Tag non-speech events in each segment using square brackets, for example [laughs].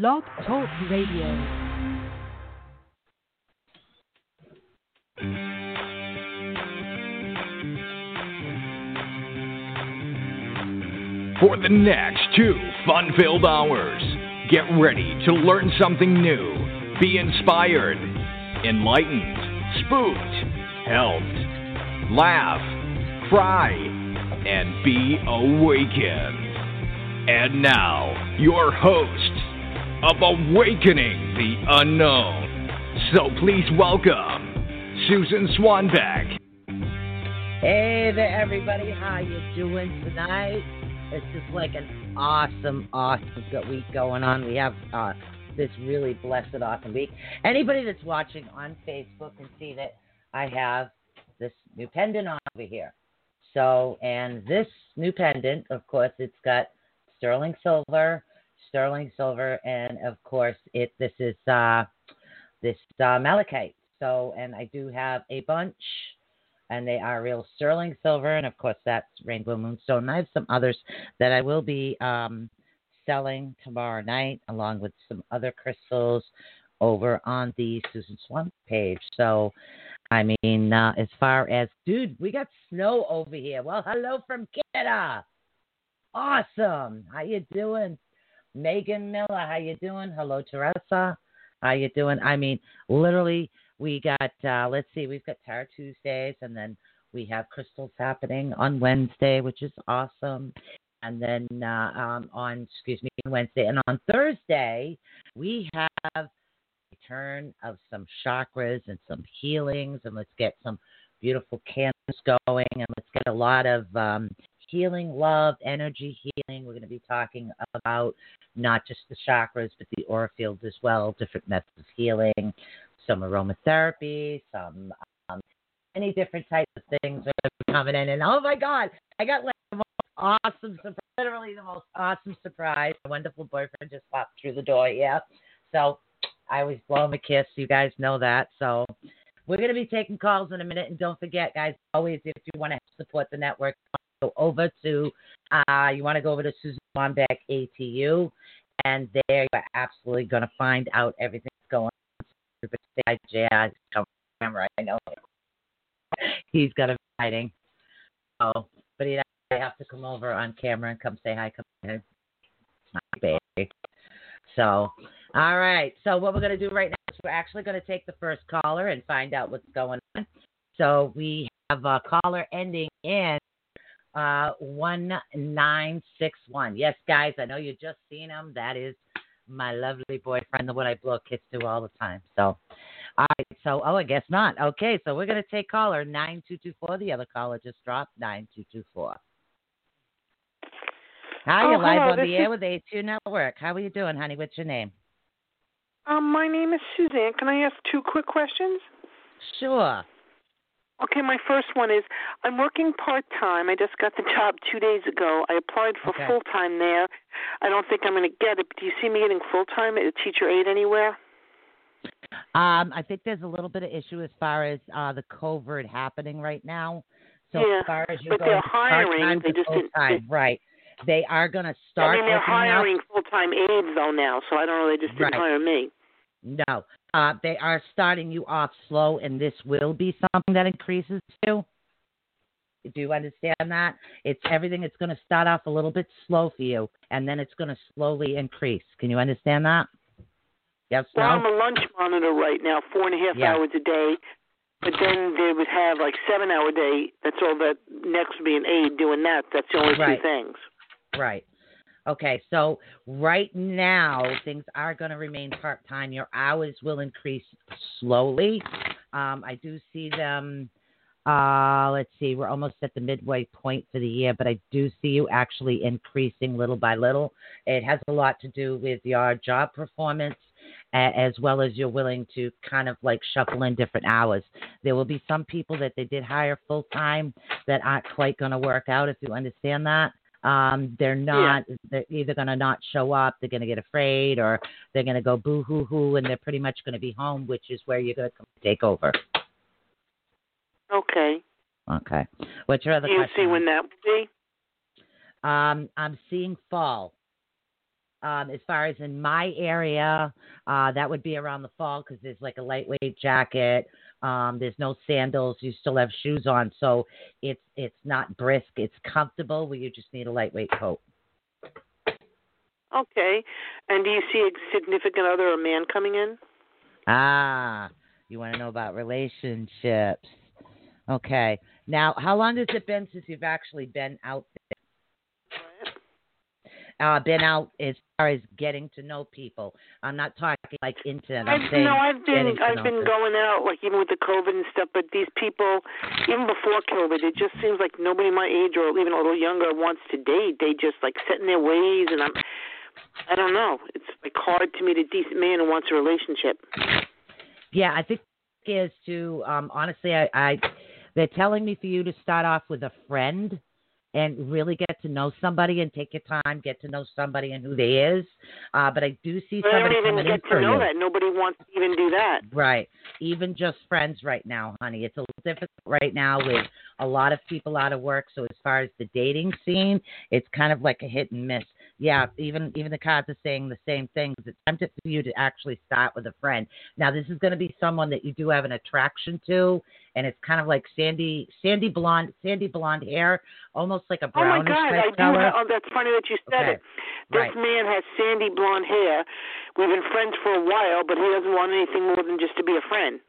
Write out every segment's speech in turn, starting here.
Blog Talk Radio. For the next two fun filled hours, get ready to learn something new, be inspired, enlightened, spooked, helped, laugh, cry, and be awakened. And now, your host of Awakening the Unknown. So please welcome Susan Swanbeck. Hey there, everybody. How you doing tonight? It's just like an awesome, awesome week going on. We have uh, this really blessed, awesome week. Anybody that's watching on Facebook can see that I have this new pendant on over here. So, and this new pendant, of course, it's got sterling silver, sterling silver, and of course, it this is uh, this uh, malachite. So, and I do have a bunch and they are real sterling silver, and of course that's rainbow moonstone. And I have some others that I will be um, selling tomorrow night, along with some other crystals over on the Susan Swan page. So, I mean, uh, as far as dude, we got snow over here. Well, hello from Canada. Awesome. How you doing, Megan Miller? How you doing? Hello, Teresa. How you doing? I mean, literally we got uh, let's see, we've got Tarot Tuesdays, and then we have crystals happening on Wednesday, which is awesome. And then uh, um, on excuse me Wednesday and on Thursday we have return of some chakras and some healings, and let's get some beautiful candles going, and let's get a lot of um, healing, love, energy healing. We're going to be talking about not just the chakras, but the aura field as well, different methods of healing some aromatherapy, some um, any different types of things are coming in. And oh my God, I got like the most awesome, literally the most awesome surprise. A wonderful boyfriend just popped through the door. Yeah, so I always blow him a kiss. You guys know that. So we're going to be taking calls in a minute. And don't forget, guys, always if you want to support the network, go over to uh, you want to go over to Susan Swanbeck ATU, and there you're absolutely going to find out everything that's going say jazz camera. I know he's got a hiding. Oh, but he have to come over on camera and come say hi. Come here. So, all right. So what we're gonna do right now is we're actually gonna take the first caller and find out what's going on. So we have a caller ending in uh, one nine six one. Yes, guys, I know you just seen him. That is my lovely boyfriend, the one I blow kiss to all the time. So, all right. So, oh, I guess not. Okay. So we're going to take caller 9224. The other caller just dropped 9224. Hi, oh, you're live hello, on the is... air with ATU Network. How are you doing, honey? What's your name? Um, my name is Suzanne. Can I ask two quick questions? Sure. Okay, my first one is I'm working part time. I just got the job two days ago. I applied for Okay. full time there. I don't think I'm going to get it. But do you see me getting full time at a teacher aide anywhere? Um, I think there's a little bit of issue as far as uh, the COVID happening right now. So Yeah, as far as you but they're hiring, they just didn't- full-time, right? They are going to start. I mean, they're hiring full time aides though now, so I don't know. They just didn't Right. hire me. No, uh, they are starting you off slow, and this will be something that increases too. Do you understand that? It's everything. It's going to start off a little bit slow for you, and then it's going to slowly increase. Can you understand that? Yes. Well, no? I'm a lunch monitor right now, four and a half Yeah. hours a day. But then they would have like seven hour day. That's all that next would be an aide doing that. That's the only Right. two things. Right. Okay, so right now things are going to remain part time. Your hours will increase slowly. Um, I do see them. Uh, let's see, we're almost at the midway point for the year, but I do see you actually increasing little by little. It has a lot to do with your job performance as well as you're willing to kind of like shuffle in different hours. There will be some people that they did hire full time that aren't quite going to work out, if you understand that. Um, they're not. They're either going to not show up. They're going to get afraid, or they're going to go boo hoo hoo, and they're pretty much going to be home, which is where you're going to take over. Okay. Okay. What's your other Do you question? see when that would be? Um, I'm seeing fall. Um, as far as in my area, uh, that would be around the fall because there's like a lightweight jacket. Um, there's no sandals. You still have shoes on, so it's it's not brisk. It's comfortable. Where you just need a lightweight coat. Okay. And do you see a significant other, a man coming in? Ah, you want to know about relationships? Okay. Now, how long has it been since you've actually been out uh, been out as far as getting to know people. I'm not talking like internet. I'm I've, saying no, I've been I've been going out like even with the COVID and stuff. But these people, even before COVID, it just seems like nobody my age or even a little younger wants to date. They just like set in their ways, and I'm I don't know. It's like hard to meet a decent man who wants a relationship. Yeah, I think is to um honestly I, I they're telling me for you to start off with a friend and really get to know somebody and take your time, get to know somebody and who they is. Uh but I do see But I don't even get to know you. that. Nobody wants to even do that. Right. Even just friends right now, honey. It's a little difficult right now with a lot of people out of work. So as far as the dating scene, it's kind of like a hit and miss. Yeah, even even the cards are saying the same thing. It's time to- for you to actually start with a friend. Now this is going to be someone that you do have an attraction to, and it's kind of like sandy sandy blonde sandy blonde hair, almost like a Oh my God! I do. color. Have, oh, that's funny that you said Okay. it. This Right. man has sandy blonde hair. We've been friends for a while, but he doesn't want anything more than just to be a friend.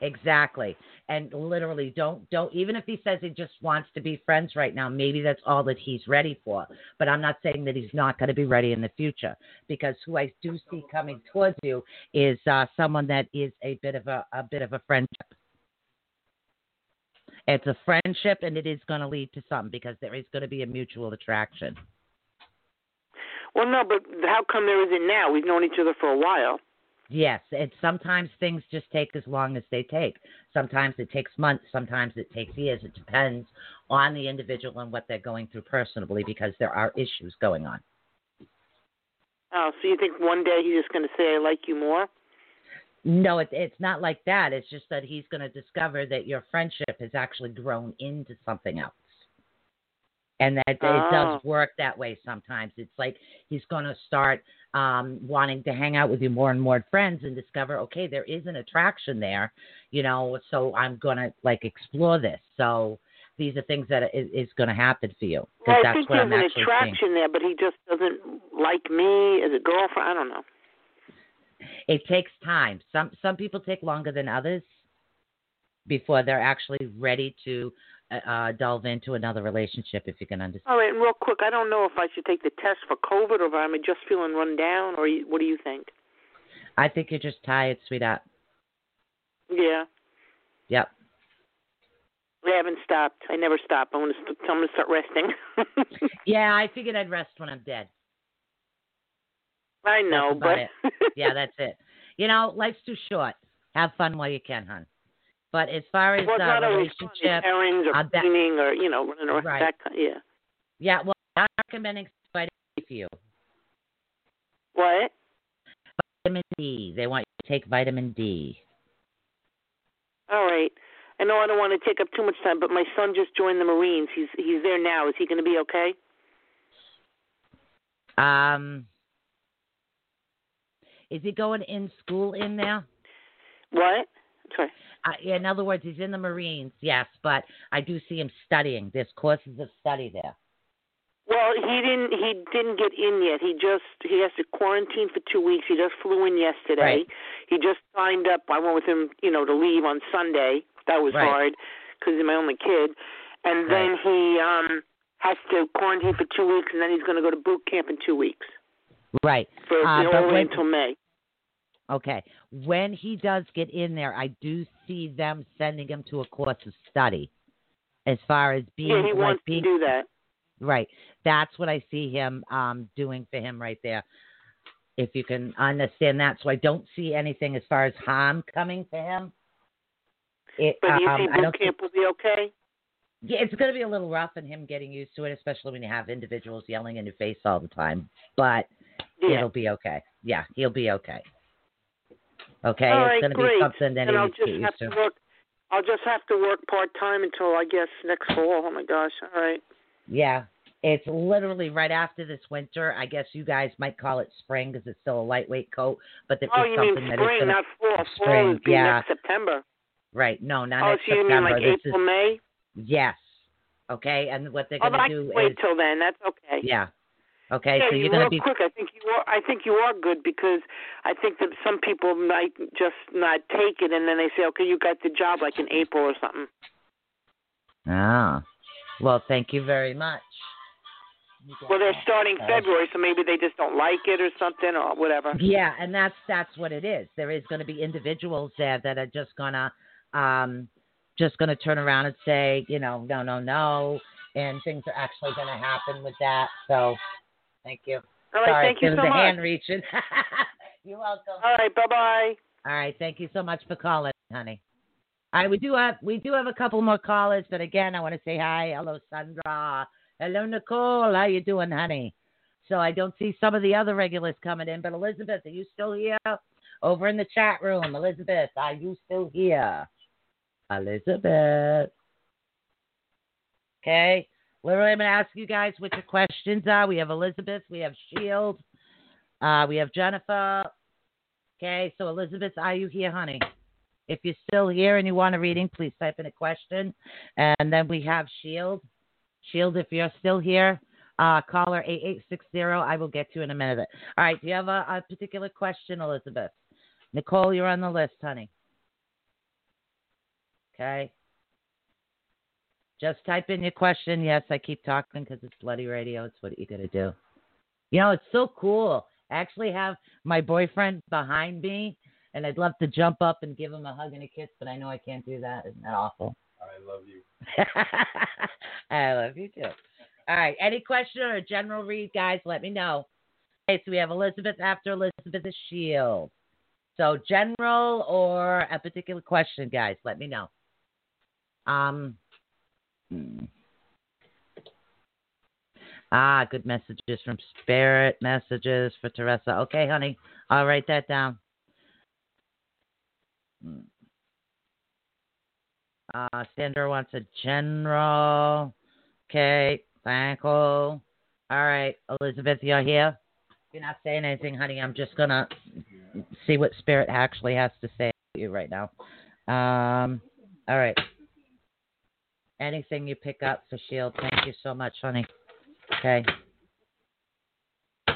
Exactly. And literally don't don't even if he says he just wants to be friends right now, maybe that's all that he's ready for. But I'm not saying that he's not going to be ready in the future because who I do see coming towards you is uh someone that is a bit of a a bit of a friendship. It's a friendship and it is going to lead to something because there is going to be a mutual attraction. Well, no, but how come there isn't now? We've known each other for a while. Yes, and sometimes things just take as long as they take. Sometimes it takes months, sometimes it takes years. It depends on the individual and what they're going through personally because there are issues going on. Oh, so you think one day he's just going to say, "I like you more"? No, it, it's not like that. It's just that he's going to discover that your friendship has actually grown into something else. And that it Oh. does work that way sometimes. It's like he's going to start um, wanting to hang out with you more and more friends and discover, okay, there is an attraction there, you know, so I'm going to like explore this. So these are things that is, is going to happen for you. Well, I that's think what there's I'm an actually seeing. attraction there, but he just doesn't like me as a girlfriend. I don't know. It takes time. Some some people take longer than others before they're actually ready to uh, uh, delve into another relationship. If you can understand. All right, and real quick, I don't know if I should take the test for COVID or if I'm just feeling run down, or you, what do you think? I think you're just tired, sweetheart. Yeah, Yep. I haven't stopped. I never stop. I'm gonna, st- I'm gonna start resting. [laughs] Yeah, I figured I'd rest when I'm dead. I know, but [laughs] Yeah, that's it. You know, life's too short. Have fun while you can, hon. But as far as well, uh, relationship, errands or uh, that- cleaning or you know running around. Right. That kind, yeah. yeah, well, I'm recommending vitamin D for you. What? Vitamin D. They want you to take vitamin D. All right. I know I don't want to take up too much time, but my son just joined the Marines. He's he's there now. Is he going to be okay? Um, is he going in school in there? What? Sorry. Uh, in other words, he's in the Marines, yes, but I do see him studying. There's courses of study there. Well, he didn't. He didn't get in yet. He just he has to quarantine for two weeks. He just flew in yesterday. Right. He just signed up. I went with him, you know, to leave on Sunday. That was Right. hard because he's my only kid. And then he um has to quarantine for two weeks, and then he's going to go to boot camp in two weeks Right. for Uh, you know, but only when- until May. Okay. When he does get in there, I do see them sending him to a course of study. As far as being yeah, he like wants being to do that. right. That's what I see him um doing for him right there. If you can understand that. So I don't see anything as far as harm coming to him. It, But you um, see, I boot camp will be okay. Yeah, it's going to be a little rough and him getting used to it, especially when you have individuals yelling in your face all the time. But Yeah. it'll be okay. Yeah, he'll be okay. Okay, All it's right, going to be something that and I'll just have to to. work. I'll just have to work part time until I guess next fall. Oh my gosh! All right. Yeah, It's literally right after this winter. I guess you guys might call it spring because it's still a lightweight coat, but there Oh, is something mean that spring, gonna- not fall. Spring, yeah. next September. right. No, not Oh, next so you mean September. like this April, is May? yes. Okay, and what they're Oh, but I do wait is till then. That's okay. yeah. Okay, yeah, so you're you gonna be quick. I think you are. I think you are good because I think that some people might just not take it, and then they say, "Okay, you got the job like in April or something." ah. Well, thank you very much. Well, they're starting. February, so maybe they just don't like it or something or whatever. Yeah, and that's that's what it is. There is going to be individuals there that are just gonna um just gonna turn around and say, you know, no, no, no, and things are actually going to happen with that. So, thank you. All right, Sorry, thank you so much. hand reaching. [laughs] You're welcome. All right, bye bye. All right, thank you so much for calling, honey. All right, we do have we do have a couple more callers, but again, I want to say hi. Hello, Sandra. Hello, Nicole. How you doing, honey? So I don't see some of the other regulars coming in, but Elizabeth, are you still here? Over in the chat room, Elizabeth, are you still here? Elizabeth. Okay. Literally, I'm going to ask you guys what your questions are. We have Elizabeth, we have Shield, uh, we have Jennifer. Okay, so Elizabeth, are you here, honey? If you're still here and you want a reading, please type in a question. And then we have Shield. Shield, if you're still here, uh, caller 8860. I will get to you in a minute. All right, do you have a, a particular question, Elizabeth? Nicole, you're on the list, honey. Okay. Just type in your question. Yes, I keep talking because it's bloody radio. It's what you got to do. You know, it's so cool. I actually have my boyfriend behind me, and I'd love to jump up and give him a hug and a kiss, but I know I can't do that. Isn't that awful? I love you. [laughs] I love you too. All right. Any question or a general read, guys, let me know. Okay, so we have Elizabeth after Elizabeth is Shield. So general or a particular question, guys, let me know. Um hmm. Ah, good messages from Spirit, messages for Teresa. Okay, honey, I'll write that down. Uh, Sandra wants a general. Okay, thank you. All right, Elizabeth, you're here. You're not saying anything, honey. I'm just gonna see what Spirit actually has to say to you right now. Um, all right. Anything you pick up for Shield, thank you so much, honey. Okay.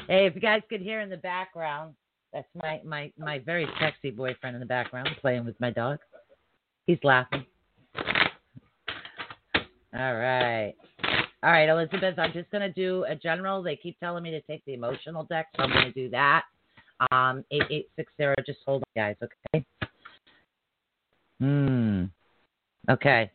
Hey, if you guys could hear in the background, that's my my my very sexy boyfriend in the background playing with my dog. He's laughing. All right. All right, Elizabeth, I'm just going to do a general. They keep telling me to take the emotional deck, so I'm going to do that. Um, 8860, just hold on, guys, okay? Hmm. Okay.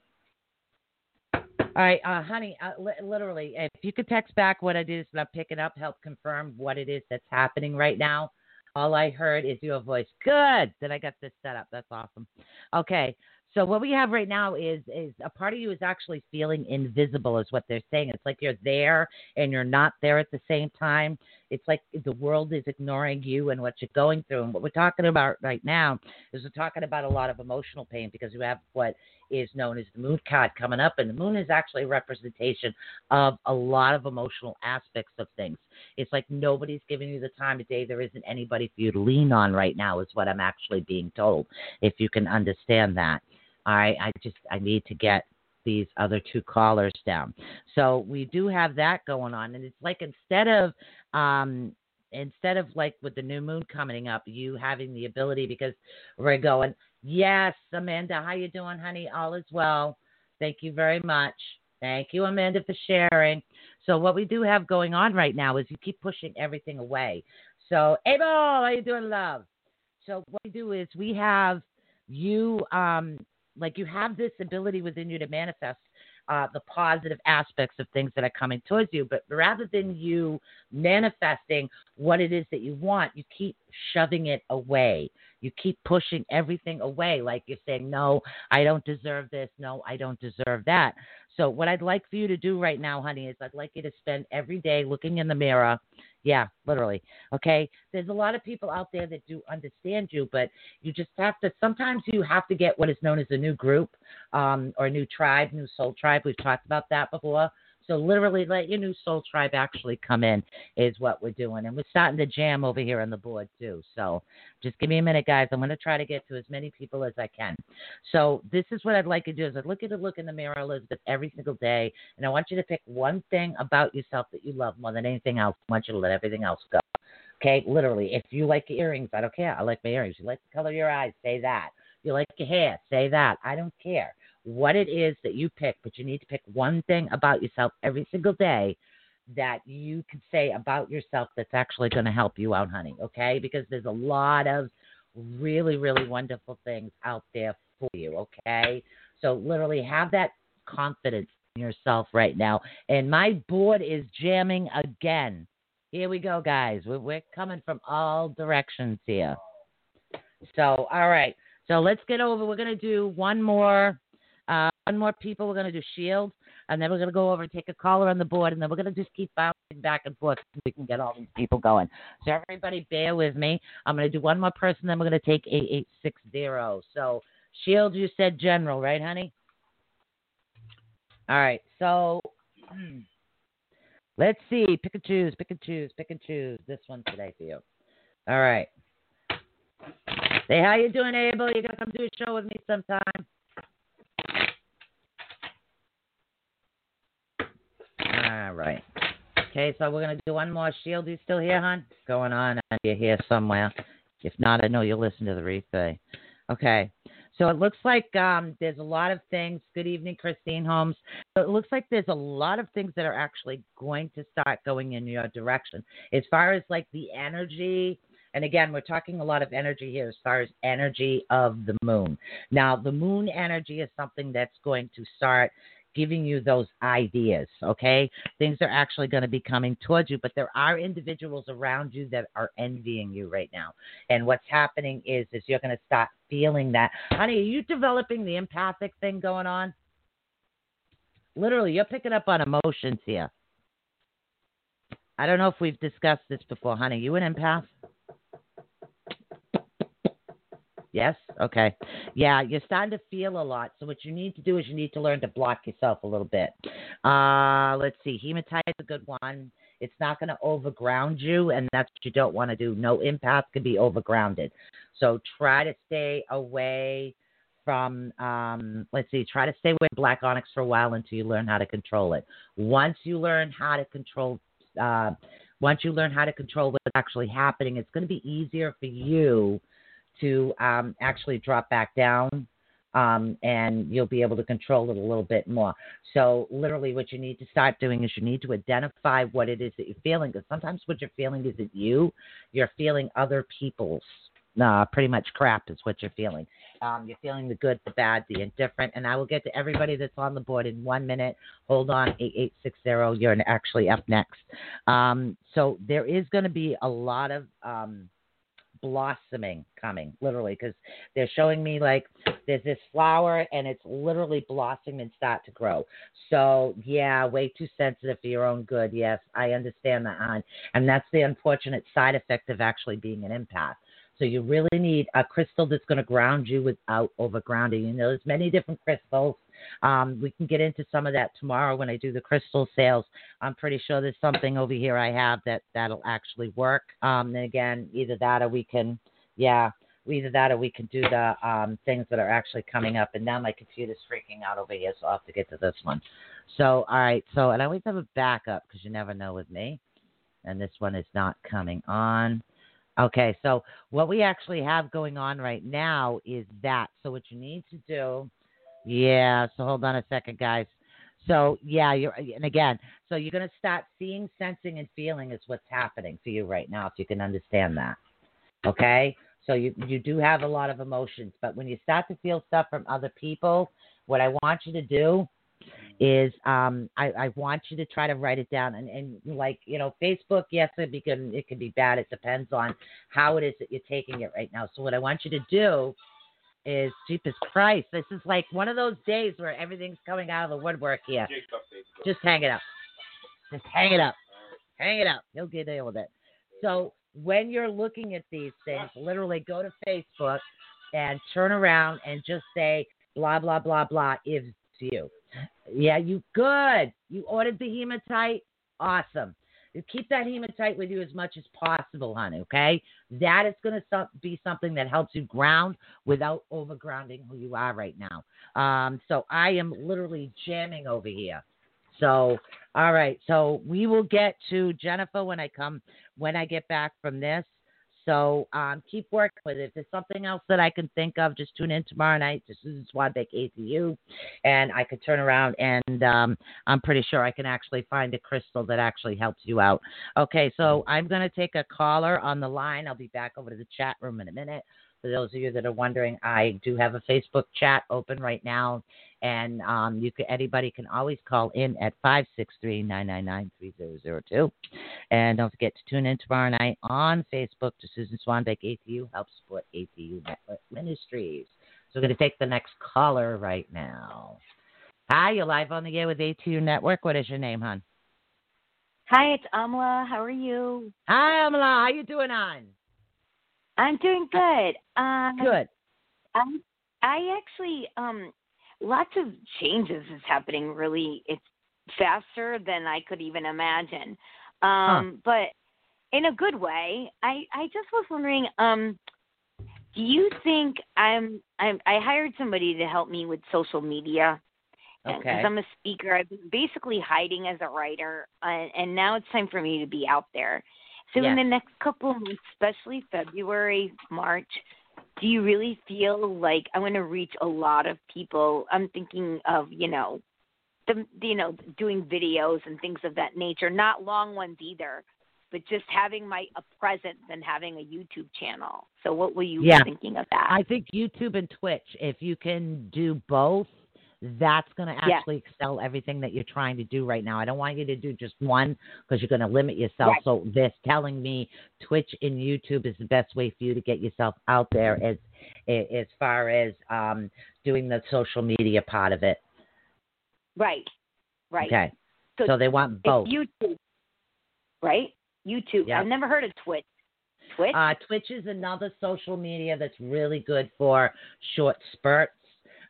All right, uh, honey, uh, li- literally, if you could text back what it is that I'm picking up, help confirm what it is that's happening right now. All I heard is your voice. Good that I got this set up. That's awesome. Okay, so what we have right now is is a part of you is actually feeling invisible, is what they're saying. It's like you're there and you're not there at the same time. It's like the world is ignoring you and what you're going through. And what we're talking about right now is we're talking about a lot of emotional pain because you have what is known as the moon card coming up, and the moon is actually a representation of a lot of emotional aspects of things. It's like nobody's giving you the time of day. There isn't anybody for you to lean on right now, is what I'm actually being told. If you can understand that, I I just I need to get these other two callers down. So we do have that going on, and it's like instead of um instead of like with the new moon coming up, you having the ability because we're going, yes, Amanda, how you doing, honey? All is well. Thank you very much. Thank you, Amanda, for sharing. So what we do have going on right now is you keep pushing everything away. So Abel, how you doing, love? So what we do is we have you um like you have this ability within you to manifest uh, the positive aspects of things that are coming towards you. But rather than you manifesting what it is that you want, you keep shoving it away. You keep pushing everything away. Like you're saying, no, I don't deserve this. No, I don't deserve that. So, what I'd like for you to do right now, honey, is I'd like you to spend every day looking in the mirror. Yeah, literally. Okay. There's a lot of people out there that do understand you, but you just have to, sometimes you have to get what is known as a new group um, or a new tribe, new soul tribe. We've talked about that before. So literally, let your new soul tribe actually come in is what we're doing, and we're starting to jam over here on the board too. So just give me a minute, guys. I'm going to try to get to as many people as I can. So this is what I'd like to do: is I'd look at a look in the mirror, Elizabeth, every single day, and I want you to pick one thing about yourself that you love more than anything else. I want you to let everything else go. Okay, literally. If you like earrings, I don't care. I like my earrings. You like the color of your eyes, say that. You like your hair, say that. I don't care what it is that you pick, but you need to pick one thing about yourself every single day that you can say about yourself that's actually going to help you out, honey. Okay, because there's a lot of really, really wonderful things out there for you. Okay, so literally have that confidence in yourself right now. And my board is jamming again. Here we go, guys. We're, we're coming from all directions here. So, all right. So let's get over. We're going to do one more. Uh, one more people. We're going to do Shield, and then we're going to go over and take a caller on the board, and then we're going to just keep bouncing back and forth so we can get all these people going. So everybody, bear with me. I'm going to do one more person, then we're going to take eight eight six zero. So Shield, you said general, right, honey? All right. So let's see. Pick and choose. Pick and choose. Pick and choose. This one today for you. All right. Say how you doing, Abel? You gonna come do a show with me sometime? All right. Okay, so we're gonna do one more. Shield, you still here, hon? What's going on? You're here somewhere. If not, I know you'll listen to the replay. Okay. So it looks like um, there's a lot of things. Good evening, Christine Holmes. So it looks like there's a lot of things that are actually going to start going in your direction. As far as like the energy, and again, we're talking a lot of energy here as far as energy of the moon. Now, the moon energy is something that's going to start giving you those ideas, okay? Things are actually going to be coming towards you, but there are individuals around you that are envying you right now. And what's happening is is you're going to start feeling that. Honey, are you developing the empathic thing going on? Literally, you're picking up on emotions here. I don't know if we've discussed this before, honey. You an empath? Yes? Okay. Yeah, you're starting to feel a lot. So what you need to do is you need to learn to block yourself a little bit. Uh, let's see. Hematite is a good one. It's not going to overground you, and that's what you don't want to do. No empath can be overgrounded. So try to stay away from, um, let's see, try to stay away from black onyx for a while until you learn how to control it. Once you learn how to control, uh, once you learn how to control what's actually happening, it's going to be easier for you to um, actually drop back down um, and you'll be able to control it a little bit more. So, literally, what you need to start doing is you need to identify what it is that you're feeling. Because sometimes what you're feeling isn't you, you're feeling other people's. Uh, pretty much crap is what you're feeling. Um, you're feeling the good, the bad, the indifferent. And I will get to everybody that's on the board in one minute. Hold on, 8860. You're actually up next. Um, so there is going to be a lot of um, blossoming coming, literally, because they're showing me like there's this flower and it's literally blossoming and start to grow. So yeah, way too sensitive for your own good. Yes, I understand that, hon. And that's the unfortunate side effect of actually being an empath. So you really need a crystal that's going to ground you without overgrounding. You know, there's many different crystals. Um, we can get into some of that tomorrow when I do the crystal sales. I'm pretty sure there's something over here I have that that'll actually work. Um, and again, either that or we can, yeah, either that or we can do the um, things that are actually coming up. And now my computer's freaking out over here, so I'll have to get to this one. So, all right. So, and I always have a backup because you never know with me. And this one is not coming on. Okay, so what we actually have going on right now is that. So what you need to do, yeah. So hold on a second, guys. So yeah, you're and again, so you're gonna start seeing, sensing, and feeling is what's happening for you right now. If you can understand that, okay. So you you do have a lot of emotions, but when you start to feel stuff from other people, what I want you to do is um, I, I want you to try to write it down and, and like you know Facebook yes it can it can be bad it depends on how it is that you're taking it right now so what I want you to do is cheapest price this is like one of those days where everything's coming out of the woodwork here. Just hang it up. Just hang it up. Hang it up. You'll get deal with it. So when you're looking at these things literally go to Facebook and turn around and just say blah blah blah blah to you. Yeah, you good. You ordered the hematite. Awesome. Keep that hematite with you as much as possible, honey. Okay, that is going to be something that helps you ground without overgrounding who you are right now. Um, so I am literally jamming over here. So, all right. So we will get to Jennifer when I come when I get back from this. So um, keep working with it. If there's something else that I can think of, just tune in tomorrow night to Susan Swanbeck ATU, and I could turn around and um, I'm pretty sure I can actually find a crystal that actually helps you out. Okay, so I'm going to take a caller on the line. I'll be back over to the chat room in a minute. For those of you that are wondering, I do have a Facebook chat open right now, and um, you can anybody can always call in at 563-999-3002. And don't forget to tune in tomorrow night on Facebook to Susan Swanbeck ATU Help Support ATU Network Ministries. So we're going to take the next caller right now. Hi, you're live on the air with ATU Network. What is your name, hon? Hi, it's Amla. How are you? Hi, Amla. How you doing, on? I'm doing good. Um, good. I I actually um lots of changes is happening. Really, it's faster than I could even imagine. Um, huh. But in a good way. I I just was wondering. Um, do you think I'm I'm I hired somebody to help me with social media? Okay. Because I'm a speaker, I've been basically hiding as a writer, uh, and now it's time for me to be out there. So yes. in the next couple of months, especially February, March, do you really feel like I want to reach a lot of people? I'm thinking of, you know, the you know, doing videos and things of that nature, not long ones either, but just having my a presence and having a YouTube channel. So what were you yeah. thinking of that? I think YouTube and Twitch, if you can do both, that's going to actually yeah. excel everything that you're trying to do right now. I don't want you to do just one because you're going to limit yourself. Right. So this telling me Twitch and YouTube is the best way for you to get yourself out there as as far as um, doing the social media part of it. Right. Right. Okay. So, so they want both. YouTube. Right. YouTube. Yep. I've never heard of Twitch. Twitch. Uh, Twitch is another social media that's really good for short spurts.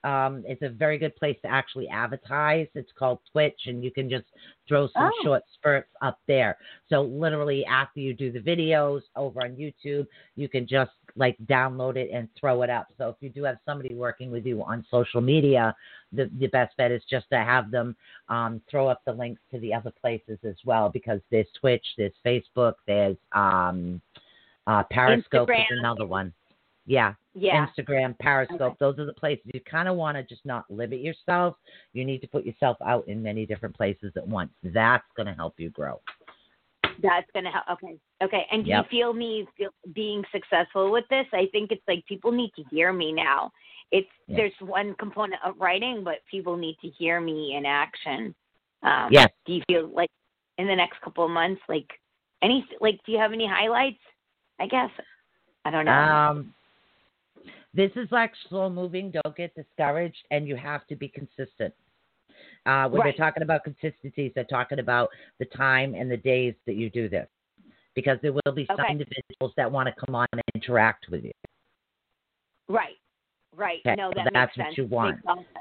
Um, it's a very good place to actually advertise. It's called Twitch, and you can just throw some oh. short spurts up there. So literally, after you do the videos over on YouTube, you can just like download it and throw it up. So if you do have somebody working with you on social media, the the best bet is just to have them um, throw up the links to the other places as well, because there's Twitch, there's Facebook, there's um, uh, Periscope Instagram. is another one. Yeah. Yeah. Instagram, Periscope. Okay. Those are the places you kind of want to just not limit yourself. You need to put yourself out in many different places at once. That's going to help you grow. That's going to help. Okay. Okay. And do Yep. you feel me feel, being successful with this? I think it's like people need to hear me now. It's Yeah. there's one component of writing, but people need to hear me in action. Um, Yes. Do you feel like in the next couple of months, like any like, do you have any highlights? I guess I don't know. Um, this is like slow moving. Don't get discouraged, and you have to be consistent. Uh, when Right. they're talking about consistencies, they're talking about the time and the days that you do this, because there will be some individuals that want to come on and interact with you. right. Right. Okay, No, so that that's makes what sense. you want.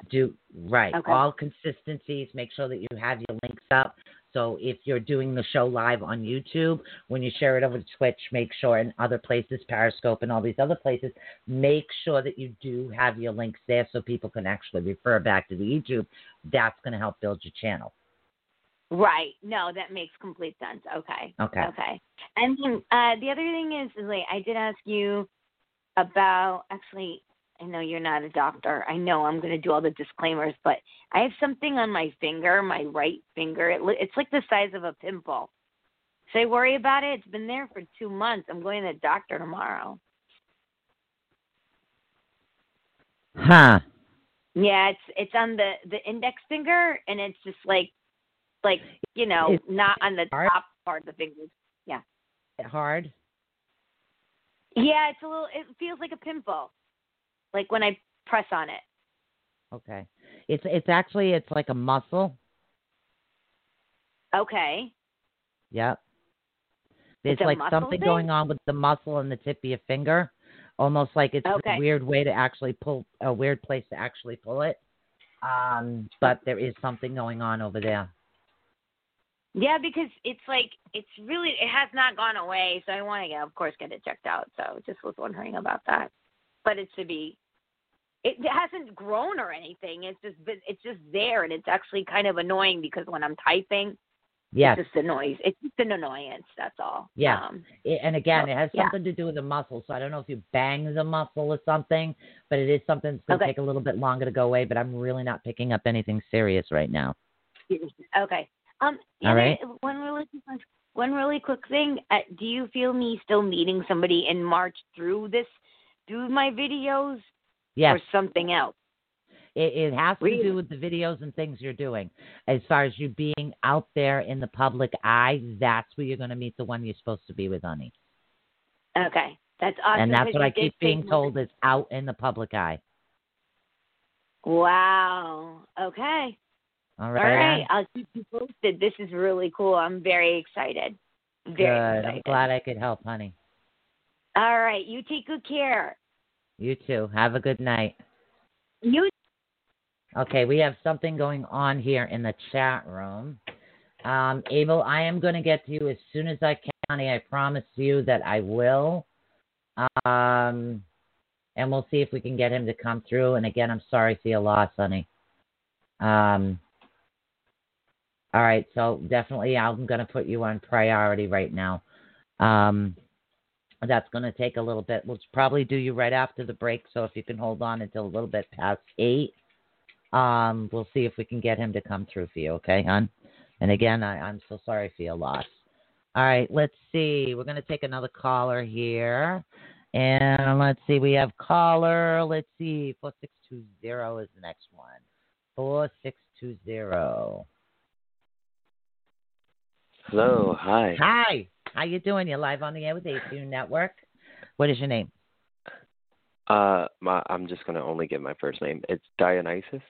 Do right. Okay. All consistencies. Make sure that you have your links up. So if you're doing the show live on YouTube, when you share it over to Twitch, make sure in other places, Periscope and all these other places, make sure that you do have your links there so people can actually refer back to the YouTube. That's going to help build your channel. Right. No, that makes complete sense. Okay. Okay. Okay. And uh, the other thing is, is like I did ask you about actually. I know you're not a doctor. I know I'm going to do all the disclaimers, but I have something on my finger, my right finger. It, it's like the size of a pimple. Should I worry about it? It's been there for two months. I'm going to the doctor tomorrow. Huh. Yeah, it's it's on the the index finger, and it's just like like you know Is not on the hard? top part of the fingers. Yeah. Hard. Yeah, it's a little. It feels like a pimple, like when I press on it. Okay. It's it's actually it's like a muscle. Okay. Yep. There's It's like something thing? going on with the muscle on the tip of your finger. Almost like it's Okay. a weird way to actually pull a weird place to actually pull it. Um, but there is something going on over there. Yeah, because it's like it's really it has not gone away, so I want to get, of course, get it checked out. So just was wondering about that, but it should be. It hasn't grown or anything. It's just it's just there, and it's actually kind of annoying because when I'm typing, Yes. it's just a noise. It's just an annoyance. That's all. Yeah. Um, and again, it has Yeah. something to do with the muscle. So I don't know if you bang the muscle or something, but it is something that's going to Okay. take a little bit longer to go away. But I'm really not picking up anything serious right now. [laughs] okay. Um. All other- One really quick, one really quick thing. Uh, do you feel me still meeting somebody in March through this, through my videos, Yes, or something else? it, it has to do with the videos and things you're doing. As far as you being out there in the public eye, that's where you're going to meet the one you're supposed to be with, honey. Okay. That's awesome. and that's what I keep being told is out in the public eye. Wow. Okay. All All right. right. Ann? I'll keep you posted. This is really cool. I'm very excited. Very Good. excited. I'm glad I could help, honey. All right. You take good care. You too. Have a good night. You Okay, we have something going on here in the chat room. Um, Abel, I am going to get to you as soon as I can, honey. I promise you that I will. Um, and we'll see if we can get him to come through. And again, I'm sorry for your loss, honey. Um, all right, so definitely I'm going to put you on priority right now. Um, that's going to take a little bit. We'll probably do you right after the break. So if you can hold on until a little bit past eight, um, we'll see if we can get him to come through for you. Okay, hon? And again, I, I'm so sorry for your loss. All right, let's see. We're going to take another caller here. And let's see, we have caller, let's see, 4620 is the next one. 4620. Hello, hi. Hi, how you doing? You're live on the air with ATU Network. What is your name? Uh, my, I'm just gonna only give my first name. It's Dionysus.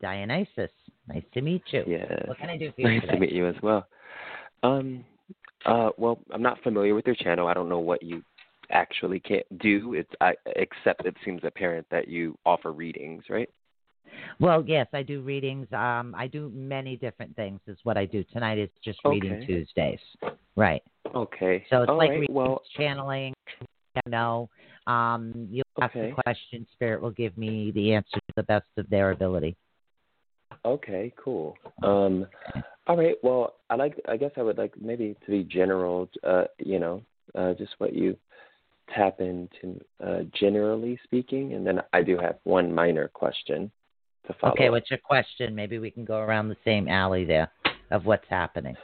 Dionysus. Nice to meet you. Yeah. What can I do for you Nice today? to meet you as well. Um, uh, well, I'm not familiar with your channel. I don't know what you actually can do. It's I, except it seems apparent that you offer readings, right? Well, yes, I do readings. Um, I do many different things. Is what I do. Tonight is just reading Okay. Tuesdays. Right. Okay. So it's All like right, readings, well, channeling. You know, um, you ask the Okay. question, Spirit will give me the answer to the best of their ability. Okay, cool. Um, all right. Well, I like. I guess I would like maybe to be general. Uh, you know, uh, just what you tap into, uh, generally speaking, and then I do have one minor question to follow. Okay, what's your question? Maybe we can go around the same alley there of what's happening.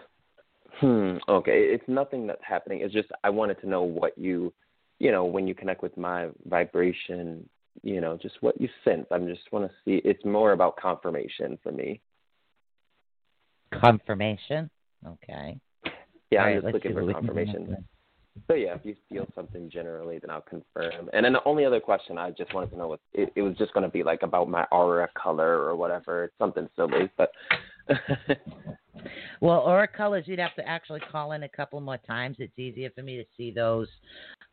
Hmm. Okay. It's nothing that's happening. It's just I wanted to know what you, you know, when you connect with my vibration, you know, just what you sense. I'm just want to see. It's more about confirmation for me. Confirmation. Okay. Yeah, All I'm right, just let's looking for what we can do confirmation. So yeah, if you feel something generally, then I'll confirm. And then the only other question I just wanted to know was it, it was just going to be like about my aura color or whatever, something silly. But [laughs] Well, aura colors, you'd have to actually call in a couple more times. It's easier for me to see those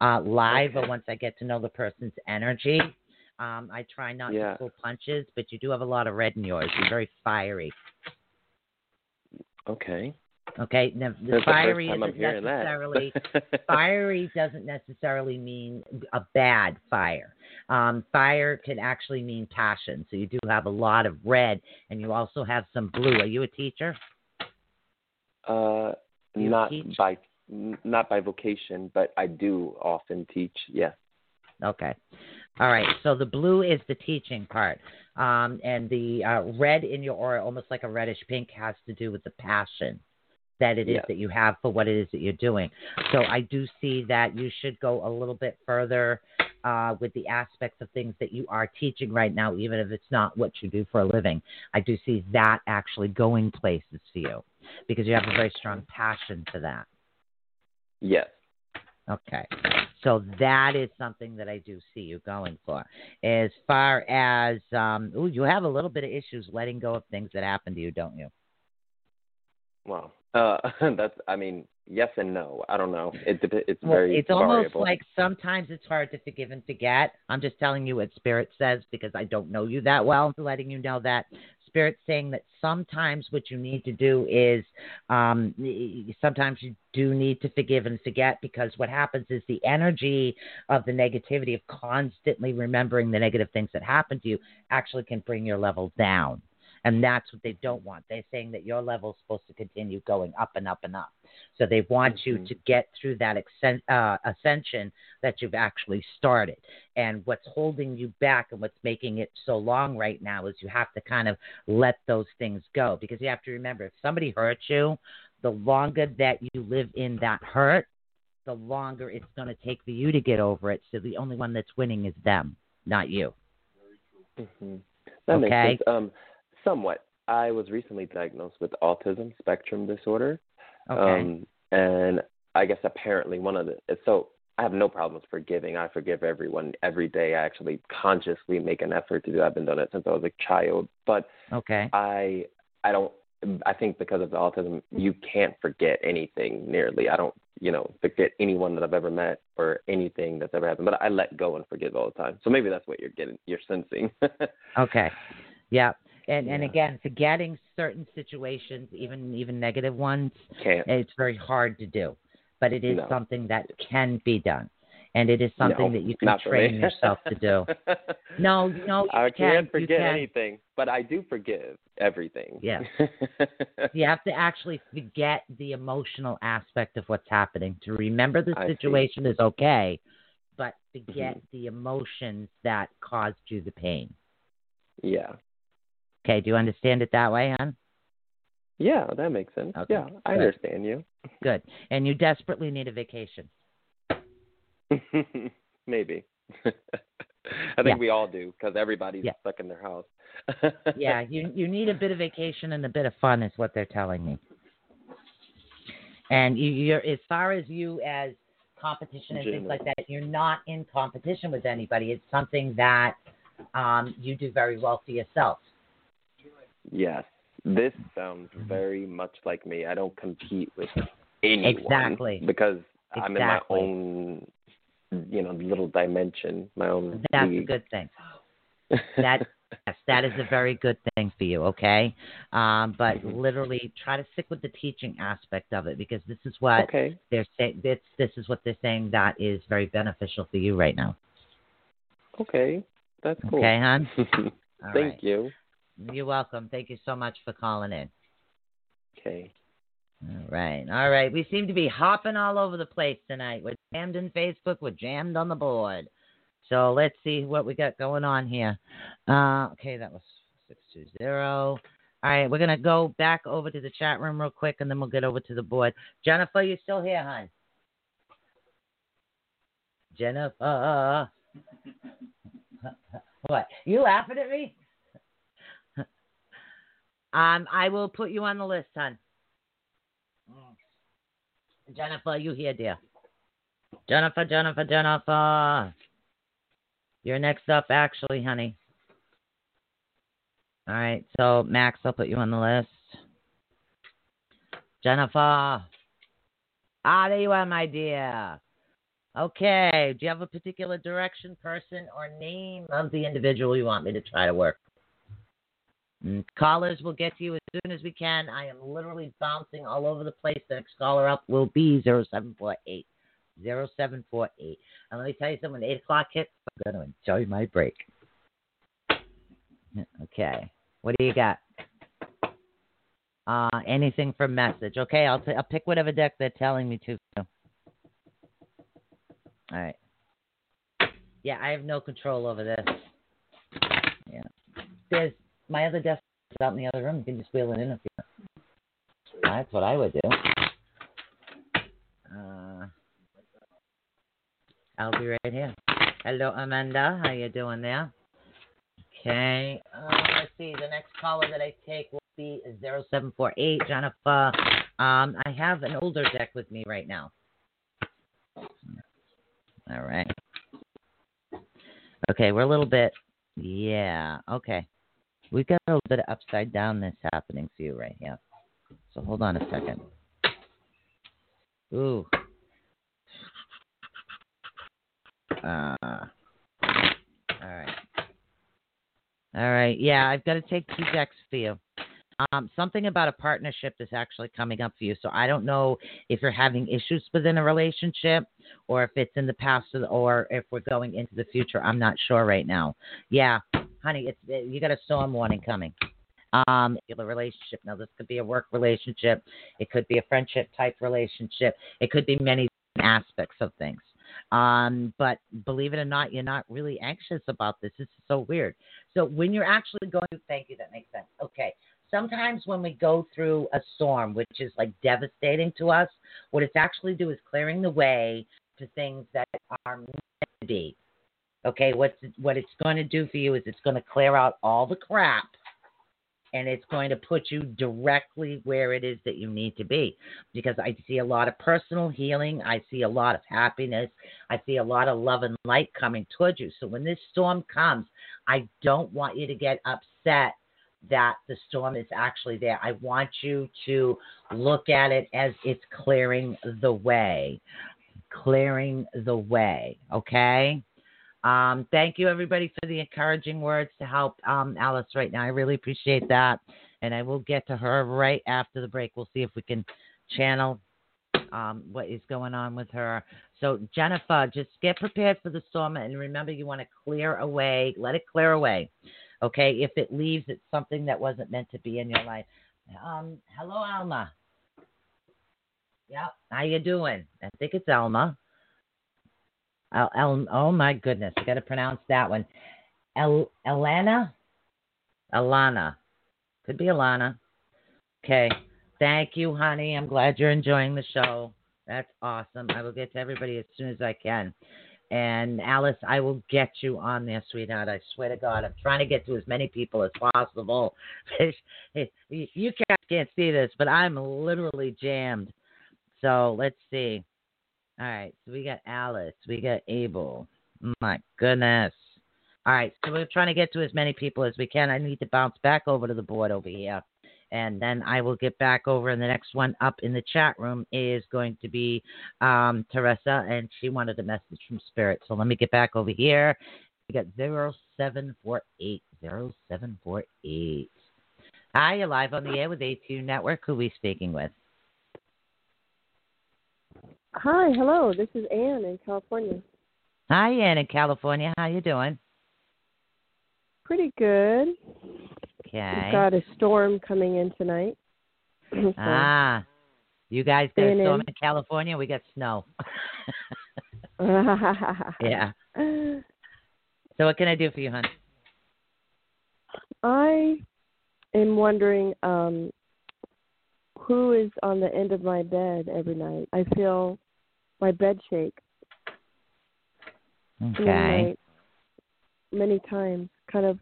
uh, live, or Okay. once I get to know the person's energy. Um, I try not Yeah. to pull punches, but you do have a lot of red in yours. You're very fiery. okay, Okay, now the that's fiery the first time I'm isn't necessarily [laughs] fiery doesn't necessarily mean a bad fire. Um, fire can actually mean passion. So you do have a lot of red, and you also have some blue. Are you a teacher? Uh, You not teach? by not by vocation, but I do often teach. Yeah. Okay. All right. So the blue is the teaching part. Um, and the uh, red in your aura, almost like a reddish pink, has to do with the passion that it is that you have for what it is that you're doing. So I do see that you should go a little bit further uh, with the aspects of things that you are teaching right now, even if it's not what you do for a living. I do see that actually going places for you because you have a very strong passion for that. Yes. Okay. So that is something that I do see you going for. As far as um ooh, you have a little bit of issues letting go of things that happen to you, don't you? Well, uh, [laughs] that's. I mean, yes and no. I don't know. It it's well, very it's almost like sometimes it's hard to forgive and forget. I'm just telling you what spirit says because I don't know you that well. Letting you know that spirit saying that sometimes what you need to do is um, sometimes you do need to forgive and forget because what happens is the energy of the negativity of constantly remembering the negative things that happened to you actually can bring your level down. And that's what they don't want. They're saying that your level is supposed to continue going up and up and up. So they want mm-hmm. you to get through that uh, ascension that you've actually started. And what's holding you back and what's making it so long right now is you have to kind of let those things go because you have to remember if somebody hurts you, the longer that you live in that hurt, the longer it's going to take for you to get over it. So the only one that's winning is them, not you. Mm-hmm. That okay? makes sense. Um, somewhat. I was recently diagnosed with autism spectrum disorder. Okay. Um, and I guess apparently one of the so I have no problems forgiving. I forgive everyone every day. I actually consciously make an effort to do. I've been doing it since I was a child. But okay, I I don't. I think because of the autism, you can't forget anything nearly. I don't, you know, forget anyone that I've ever met or anything that's ever happened. But I let go and forgive all the time. So maybe that's what you're getting. You're sensing. [laughs] okay. Yeah. And yeah. and again, forgetting certain situations, even even negative ones, Can't. it's very hard to do. But it is no. something that can be done. And it is something no, that you can train yourself to do. [laughs] No, no, you I can, can't forget can. anything, but I do forgive everything. Yeah. [laughs] you have to actually forget the emotional aspect of what's happening. To remember the situation is okay, but forget mm-hmm. the emotions that caused you the pain. Yeah. Okay, do you understand it that way, hon? Yeah, that makes sense. Okay. Yeah, I Good. understand you. Good. And you desperately need a vacation. [laughs] Maybe. [laughs] I think Yeah. we all do because everybody's Yeah. stuck in their house. [laughs] yeah, you you need a bit of vacation and a bit of fun is what they're telling me. And you, you're as far as you as competition and things like that, you're not in competition with anybody. It's something that um, you do very well for yourself. Yes. This sounds Mm-hmm. very much like me. I don't compete with anyone. Exactly. Because I'm in my own, you know, little dimension, my own That's a good thing. [laughs] That yes, that is a very good thing for you. Okay, um, but Mhm. literally try to stick with the teaching aspect of it because this is what okay. they're saying. This this is what they're saying that is very beneficial for you right now. Okay. That's cool. Okay, hon. [laughs] Thank right. you. You're welcome. Thank you so much for calling in. Okay. All right. All right. We seem to be hopping all over the place tonight. We're jammed in Facebook. We're jammed on the board. So let's see what we got going on here. Uh, okay, that was 620. All right. We're going to go back over to the chat room real quick and then we'll get over to the board. Jennifer, you still here, hon? Jennifer. [laughs] what? You laughing at me? Um, I will put you on the list, hon. Jennifer, you here, dear? Jennifer, Jennifer, Jennifer. You're next up, actually, honey. All right, so Max, I'll put you on the list. Jennifer. Ah, there you are, my dear. Okay, do you have a particular direction, person, or name of the individual you want me to try to work? Mm, Callers will get to you as soon as we can. I am literally bouncing all over the place. The next caller up will be 0748. 0748. And let me tell you something, when 8 o'clock hits, I'm going to enjoy my break. Okay. What do you got? Uh, anything for message. Okay, I'll, t- I'll pick whatever deck they're telling me to. All right. Yeah, I have no control over this. Yeah. There's my other desk is out in the other room. You can just wheel it in if you want. That's what I would do. Uh, I'll be right here. Hello, Amanda. How you doing there? Okay. Uh, let's see. The next caller that I take will be 0748. Jennifer, um, I have an older deck with me right now. All right. Okay, we're a little bit. Yeah. Okay. We've got a little bit of upside downness happening for you right here. So hold on a second. Ooh. Uh, all right. All right. Yeah, I've got to take two decks for you. Um, something about a partnership is actually coming up for you. So I don't know if you're having issues within a relationship or if it's in the past or if we're going into the future. I'm not sure right now. Yeah, honey, it's you got a storm warning coming. Um, the relationship. Now, this could be a work relationship. It could be a friendship type relationship. It could be many aspects of things. Um, but believe it or not, you're not really anxious about this. This is so weird. So when you're actually going, thank you, that makes sense. Okay. Sometimes when we go through a storm, which is like devastating to us, what it's actually do is clearing the way to things that are meant to be. Okay, what's what it's going to do for you is it's going to clear out all the crap and it's going to put you directly where it is that you need to be. Because I see a lot of personal healing, I see a lot of happiness, I see a lot of love and light coming towards you. So when this storm comes, I don't want you to get upset that the storm is actually there. I want you to look at it as it's clearing the way. Clearing the way, okay? Um, thank you, everybody, for the encouraging words to help um, Alice right now. I really appreciate that. And I will get to her right after the break. We'll see if we can channel um, what is going on with her. So, Jennifer, just get prepared for the storm. And remember, you want to clear away, let it clear away. Okay? If it leaves, it's something that wasn't meant to be in your life. Um, hello, Alma. Yep. How you doing? I think it's Alma. El, El, oh my goodness, I got to pronounce that one. El, Elana, Alana, could be Alana. Okay, thank you, honey. I'm glad you're enjoying the show. That's awesome. I will get to everybody as soon as I can. And Alice, I will get you on there, sweetheart. I swear to God, I'm trying to get to as many people as possible. [laughs] you can't see this, but I'm literally jammed. So let's see. All right, so we got Alice, we got Abel. My goodness. All right, so we're trying to get to as many people as we can. I need to bounce back over to the board over here. And then I will get back over. And the next one up in the chat room is going to be um, Teresa, and she wanted a message from Spirit. So let me get back over here. We got 0748. 0748. Hi, you're live on the air with ATU Network. Who are we speaking with? Hi, hello. This is Anne in California. Hi, Anne in California. How you doing? Pretty good. Okay. We've got a storm coming in tonight. [clears throat] so ah, you guys got a storm in. in California. We got snow. [laughs] yeah. So what can I do for you, hon? I am wondering um, who is on the end of my bed every night. I feel my bed shake. Okay. many times, kind of.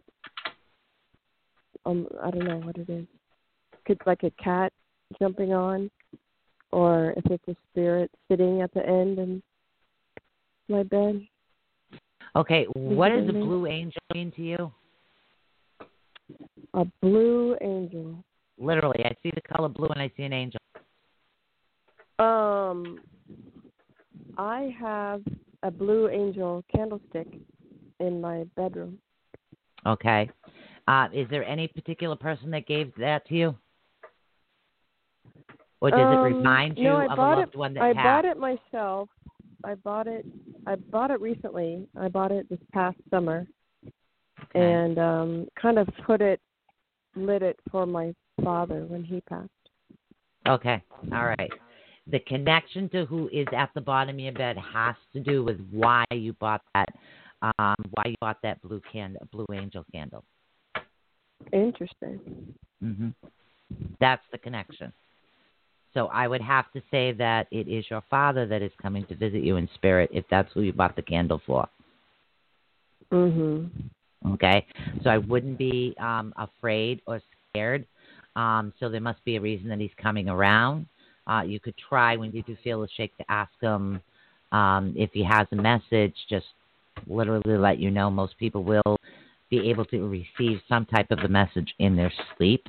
Um, I don't know what it is. It's like a cat jumping on, or if it's a spirit sitting at the end of my bed. Okay, what does a blue angel mean to you? A blue angel. Literally, I see the color blue and I see an angel. Um, I have a blue angel candlestick in my bedroom. Okay. Uh, is there any particular person that gave that to you? Or does um, it remind you no, of a loved it, one that I passed? bought it myself. I bought it I bought it recently. I bought it this past summer. Okay. And um kind of put it lit it for my father when he passed. Okay. All right. The connection to who is at the bottom of your bed has to do with why you bought that, um, why you bought that blue candle, blue angel candle. Interesting. Mhm. That's the connection. So I would have to say that it is your father that is coming to visit you in spirit, if that's who you bought the candle for. Mhm. Okay. So I wouldn't be um, afraid or scared um, so there must be a reason that he's coming around. Uh, you could try when you do feel a shake to ask him um, if he has a message. Just literally let you know. Most people will be able to receive some type of a message in their sleep.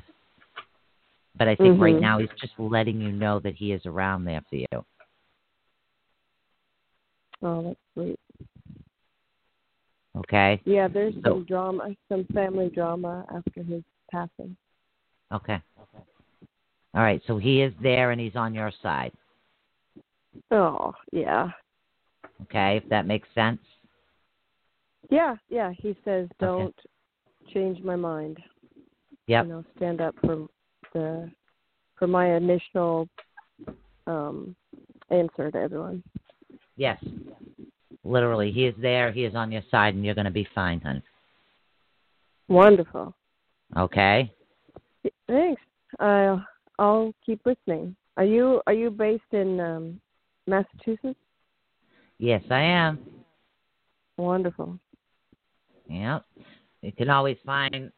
But I think mm-hmm. right now he's just letting you know that he is around there for you. Oh, that's sweet. Okay. Yeah, there's So- some drama, some family drama after his passing. Okay. All right. So he is there and he's on your side. Oh, yeah. Okay, if that makes sense. Yeah, yeah. He says don't change my mind. Yep. You know, stand up for the for my initial um answer to everyone. Yes. Literally, he is there. He is on your side, and you're going to be fine, honey. Wonderful. Okay. Thanks. I'll I'll keep listening. Are you are you based in um Massachusetts? Yes, I am. Wonderful. Yep. You can always find.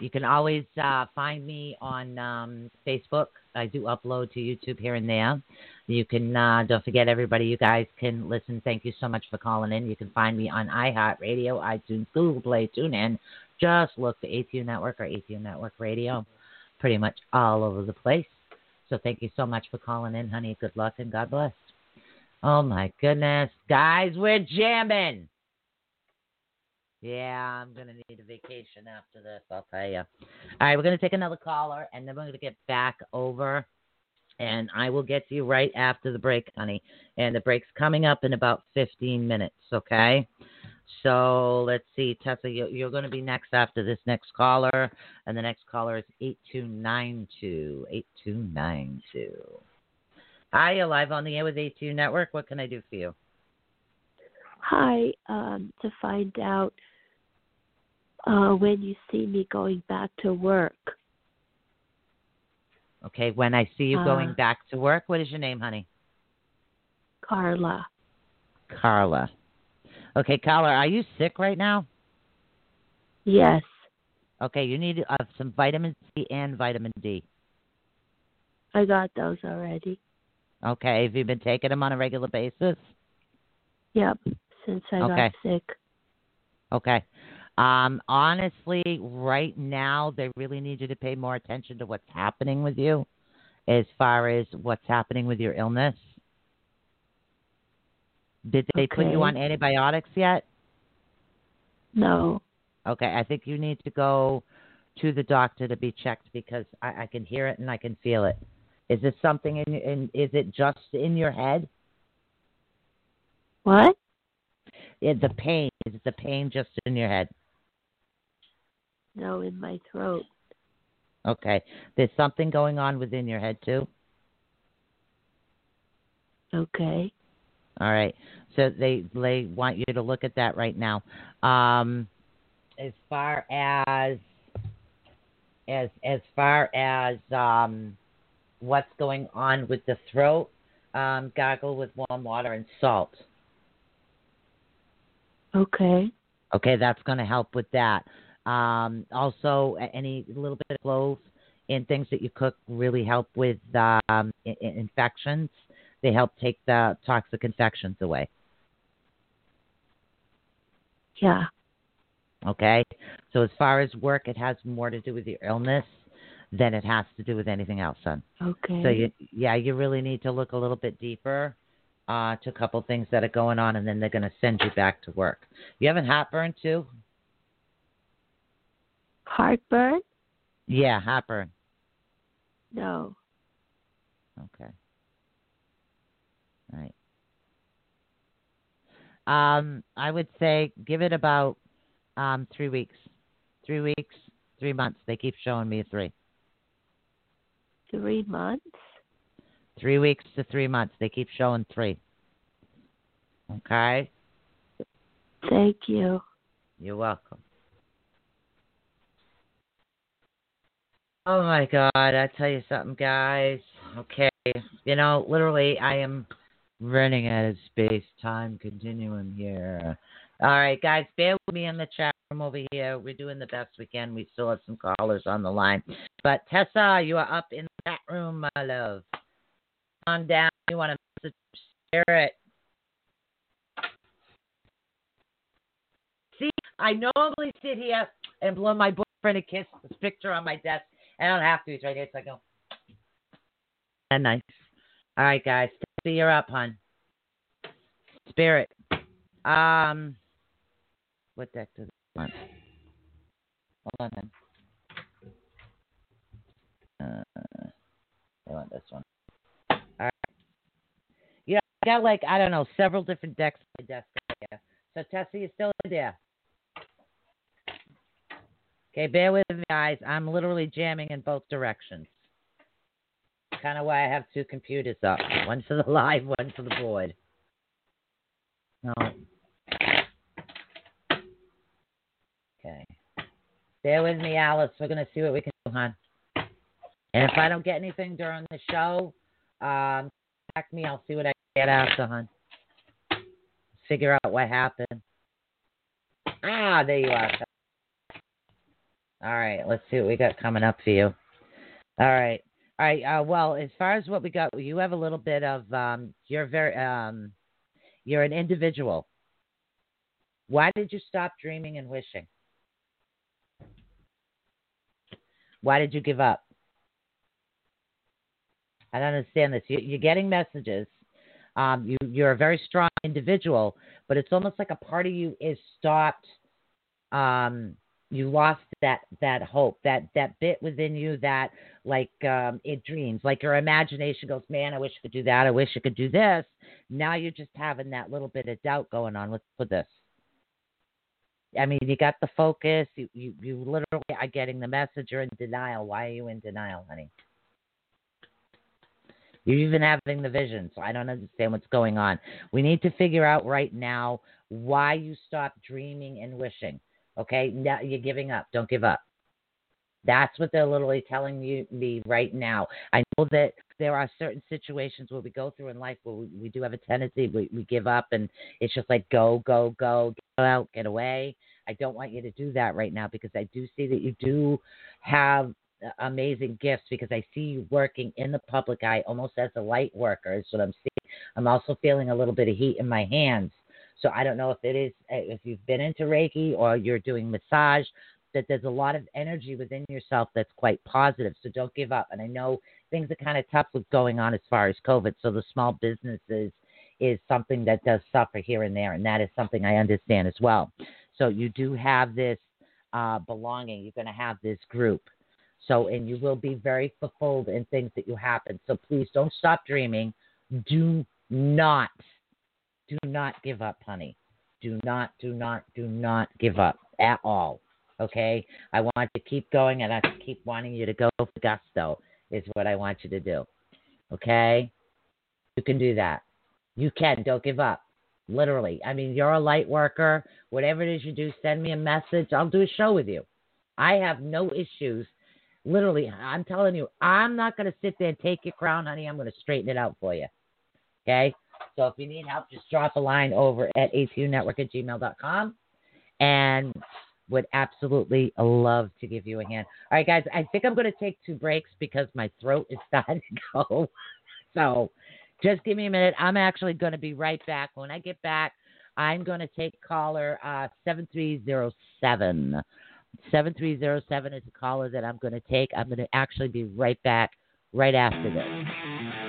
You can always uh, find me on um, Facebook. I do upload to YouTube here and there. You can uh, don't forget everybody. You guys can listen. Thank you so much for calling in. You can find me on iHeartRadio, iTunes, Google Play, TuneIn. Just look for ATU Network or ATU Network Radio. Pretty much all over the place. So thank you so much for calling in, honey. Good luck and God bless. Oh my goodness, guys, we're jamming. Yeah, I'm gonna need a vacation after this. I'll tell you. All right, we're gonna take another caller, and then we're gonna get back over, and I will get to you right after the break, honey. And the break's coming up in about 15 minutes. Okay. So let's see, Tessa, you- you're going to be next after this next caller, and the next caller is 8292. 8292. Hi, you're live on the air with ATU Network. What can I do for you? Hi, um, to find out uh, when you see me going back to work. Okay, when I see you going Uh, back to work, what is your name, honey? Carla. Carla. Okay, Carla, are you sick right now? Yes, Okay, you need uh, some vitamin C and vitamin D. I got those already. Okay, have you been taking them on a regular basis? Yep, since I Okay. got sick. Okay. Um, honestly, right now, they really need you to pay more attention to what's happening with you as far as what's happening with your illness. Did they put you on antibiotics yet? No, Okay, I think you need to go to the doctor to be checked because I, I can hear it and I can feel it. Is this something in, in is it just in your head? what? Is the pain is it the pain just in your head? No, in my throat. Okay. There's something going on within your head too. Okay. All right. So they they want you to look at that right now. Um, as far as as as far as um, what's going on with the throat, um, gargle with warm water and salt. Okay. Okay, that's going to help with that. Um, also, any little bit of cloves and things that you cook really help with um, infections. They help take the toxic infections away. Yeah. Okay, so as far as work, it has more to do with your illness than it has to do with anything else, son. Okay. So you, yeah, you really need to look a little bit deeper uh, to a couple things that are going on, and then they're going to send you back to work. You having heartburn too? Heartburn? Yeah, heartburn. No. Okay. All right. Um, I would say give it about um three weeks. Three weeks, three months. They keep showing me three. Three months? Three weeks to three months. They keep showing three. Okay. Thank you. You're welcome. Oh my God, I tell you something, guys. Okay, you know, literally, I am running out of space time continuum here. All right, guys, bear with me in the chat room over here. We're doing the best we can. We still have some callers on the line. But Tessa, you are up in the chat room, my love. On down. You want to message spirit. See, I normally sit here and blow my boyfriend a kiss. This picture on my desk. I don't have to. It's right here. So I go. And nice. All right, guys. Tessa, you're up, hon. Spirit. Um, what deck does it want? Hold on. Then. Uh, I want this one. All right. Yeah, I got like I don't know several different decks on my desk here. So Tessie, you still there? Okay, bear with me, guys. I'm literally jamming in both directions. Kind of why I have two computers up. One for the live, one for the board. No. Okay. Bear with me, Alice. We're going to see what we can do, hon. And if I don't get anything during the show, um, contact me. I'll see what I get after, hon. Figure out what happened. Ah, there you are. All right, let's see what we got coming up for you. All right, all right. Uh, well, as far as what we got, you have a little bit of um, you're very um, you're an individual. Why did you stop dreaming and wishing? Why did you give up? I don't understand this. You, are getting messages. Um, you, you're a very strong individual, but it's almost like a part of you is stopped. Um, you lost that that hope, that that bit within you that like um, it dreams, like your imagination goes, man, I wish I could do that. I wish I could do this. Now you're just having that little bit of doubt going on with with this. I mean, you got the focus. You, you, you literally are getting the message. You're in denial. Why are you in denial, honey? You're even having the vision, so I don't understand what's going on. We need to figure out right now why you stopped dreaming and wishing. Okay, now you're giving up. Don't give up. That's what they're literally telling you me right now. I know that there are certain situations where we go through in life where we, we do have a tendency we, we give up and it's just like go go go get out get away. I don't want you to do that right now because I do see that you do have amazing gifts because I see you working in the public eye almost as a light worker is what I'm seeing. I'm also feeling a little bit of heat in my hands. So I don't know if it is if you've been into Reiki or you're doing massage that there's a lot of energy within yourself that's quite positive. So don't give up. And I know things are kind of tough with going on as far as COVID. So the small businesses is something that does suffer here and there, and that is something I understand as well. So you do have this uh, belonging. You're going to have this group. So, and you will be very fulfilled in things that you happen. So please don't stop dreaming. Do not, do not give up, honey. Do not, do not, do not give up at all. Okay? I want to keep going and I keep wanting you to go for gusto, is what I want you to do. Okay? You can do that. You can. Don't give up. Literally. I mean, you're a light worker. Whatever it is you do, send me a message. I'll do a show with you. I have no issues. Literally, I'm telling you, I'm not going to sit there and take your crown, honey. I'm going to straighten it out for you. Okay? So if you need help, just drop a line over at atunetwork at gmail.com and would absolutely love to give you a hand. All right, guys, I think I'm going to take two breaks because my throat is [laughs] starting to go. So just give me a minute. I'm actually going to be right back. When I get back, I'm going to take caller uh, 7307. 7307 is a caller that I'm going to take. I'm going to actually be right back right after this.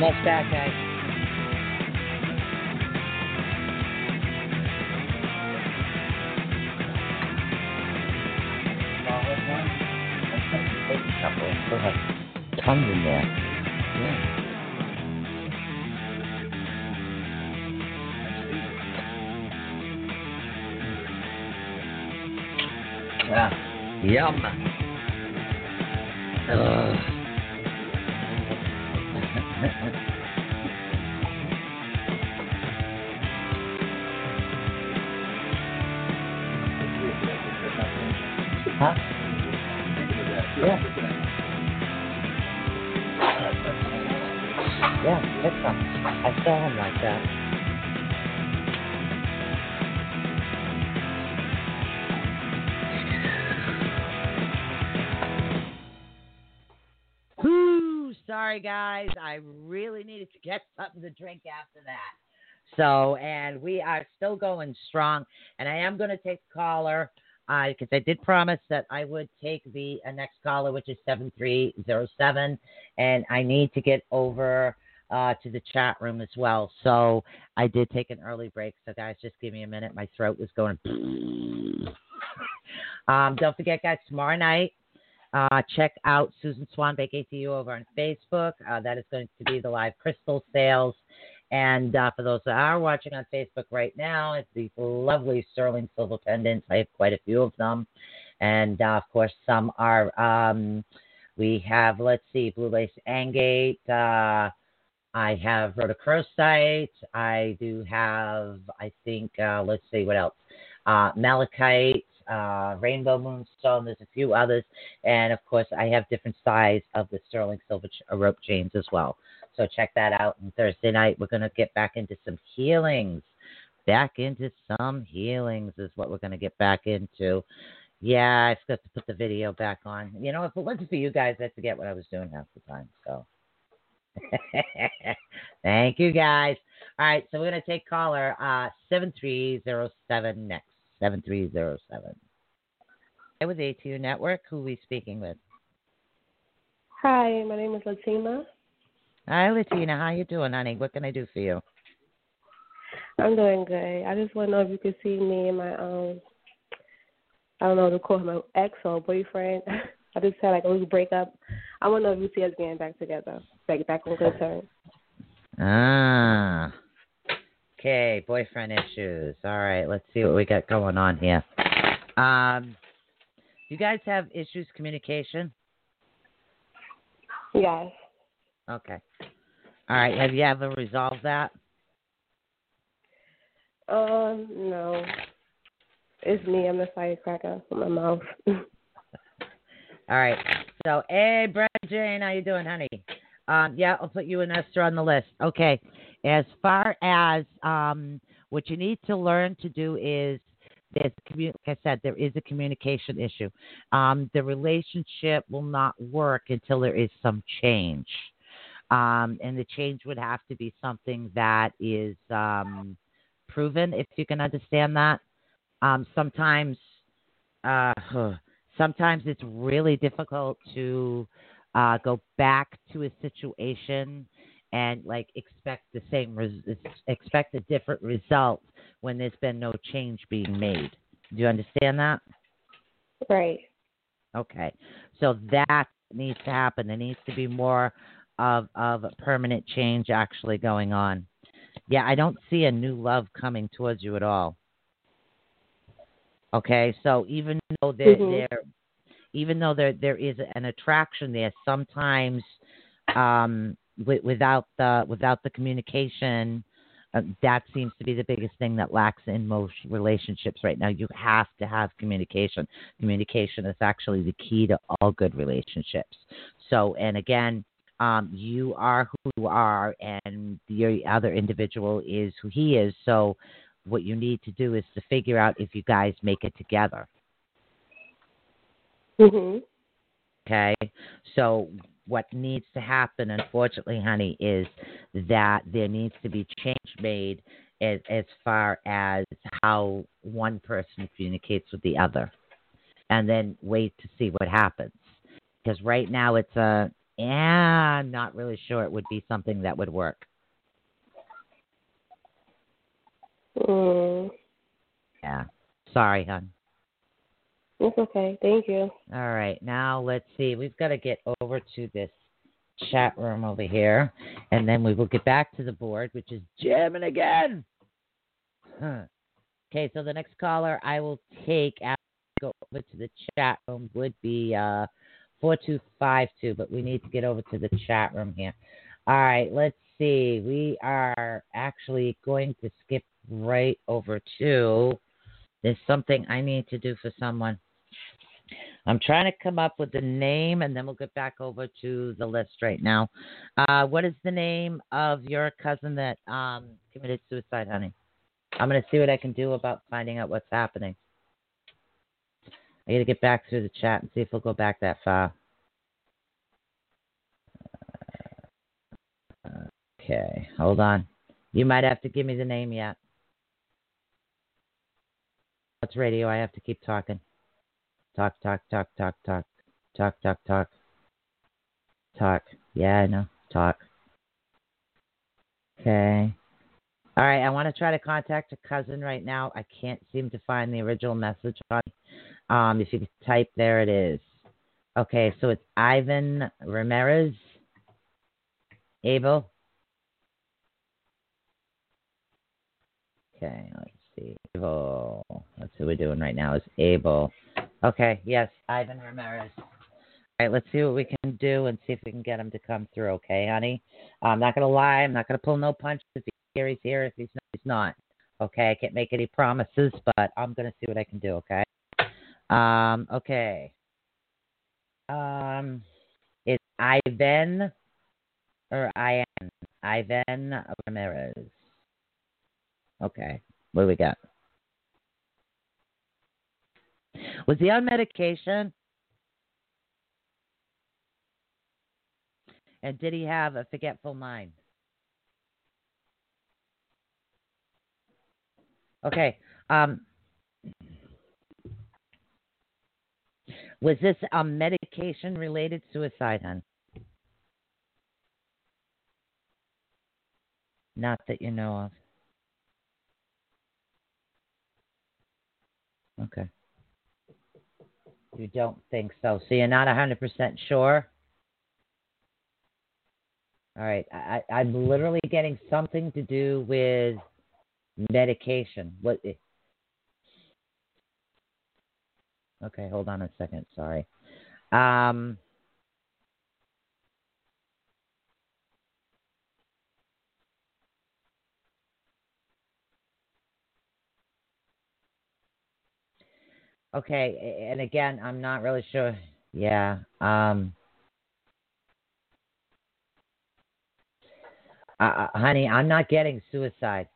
Almost back, guys. To drink after that. So, and we are still going strong. And I am going to take the caller because I did promise that I would take the uh, next caller, which is 7307. And I need to get over uh, to the chat room as well. So I did take an early break. So, guys, just give me a minute. My throat was going. [laughs] um, don't forget, guys, tomorrow night. Uh, check out Susan Swanbeck ATU over on Facebook. Uh, that is going to be the live crystal sales. And uh, for those that are watching on Facebook right now, it's these lovely sterling silver pendants. I have quite a few of them. And uh, of course, some are, um, we have, let's see, Blue Lace Agate. Uh, I have rhodochrosite. I do have, I think, uh, let's see, what else? Malachite uh, Rainbow Moonstone. There's a few others, and of course, I have different size of the sterling silver ch- uh, rope chains as well. So check that out. And Thursday night, we're gonna get back into some healings. Back into some healings is what we're gonna get back into. Yeah, I forgot to put the video back on. You know, if it wasn't for you guys, I'd forget what I was doing half the time. So. [laughs] Thank you guys. All right, so we're gonna take caller uh seven three zero seven next. 7307. With ATU Network, who are we speaking with? Hi, my name is Latina. Hi, Latina. How you doing, honey? What can I do for you? I'm doing good. I just want to know if you could see me and my um, I don't know to call him my ex or boyfriend. [laughs] I just had like a little breakup. I want to know if you see us getting back together, like back on good terms. Ah. Okay, boyfriend issues. All right, let's see what we got going on here. Um, you guys have issues communication? Yes. Okay. All right. Have you ever resolved that? Um, no. It's me. I'm the firecracker with my mouth. [laughs] All right. So, hey, Brad Jane, how you doing, honey? Um, yeah, I'll put you and Esther on the list. Okay. As far as um, what you need to learn to do is there's like I said, there is a communication issue. Um, the relationship will not work until there is some change. Um, and the change would have to be something that is um, proven, if you can understand that. Um, sometimes, uh, [sighs] sometimes it's really difficult to uh, go back to a situation and like expect the same res- expect a different result when there's been no change being made. Do you understand that? Right. Okay. So that needs to happen. There needs to be more of of a permanent change actually going on. Yeah, I don't see a new love coming towards you at all. Okay, so even though there, mm-hmm. there even though there there is an attraction there, sometimes um, w- without the without the communication, uh, that seems to be the biggest thing that lacks in most relationships right now. You have to have communication. Communication is actually the key to all good relationships. So, and again, um, you are who you are, and the other individual is who he is. So, what you need to do is to figure out if you guys make it together. Mm-hmm. Okay. So what needs to happen, unfortunately, honey, is that there needs to be change made as, as far as how one person communicates with the other, and then wait to see what happens. Because right now it's a Yeah, I'm not really sure it would be something that would work. Mm. Yeah. Sorry, hon. It's okay. Thank you. All right. Now let's see. We've got to get over to this chat room over here, and then we will get back to the board, which is jamming again. Huh. Okay, so the next caller I will take after I go over to the chat room would be uh, 4252, but we need to get over to the chat room here. All right, let's see. We are actually going to skip right over to there's something I need to do for someone. I'm trying to come up with the name, and then we'll get back over to the list right now. Uh, what is the name of your cousin that um, committed suicide, honey? I'm going to see what I can do about finding out what's happening. I got to get back through the chat and see if we'll go back that far. Uh, okay, hold on. You might have to give me the name yet. That's radio. I have to keep talking. Talk, talk, talk, talk, talk, talk, talk, talk, talk. Yeah, I know. Talk. Okay. All right. I want to try to contact a cousin right now. I can't seem to find the original message on. Um, if you type, there it is. Okay, so it's Ivan Ramirez. Abel. Okay, let's see. Abel. That's who we're doing right now is Abel. Okay, yes, Ivan Ramirez. All right, let's see what we can do and see if we can get him to come through, okay, honey? I'm not going to lie. I'm not going to pull no punches. If he's here, he's here. If he's not, he's not. Okay, I can't make any promises, but I'm going to see what I can do, okay? Um, okay. Um, it's Ivan or Ian? Ivan Ramirez. Okay, what do we got? Was he on medication? And did he have a forgetful mind? Okay. Um, was this a medication related suicide, hon? Not that you know of. Okay. You don't think so. So you're not 100% sure? All right. I, I'm literally getting something to do with medication. What? Okay, hold on a second. Sorry. Um, okay, and again, I'm not really sure. Yeah. Um, uh, honey, I'm not getting suicide.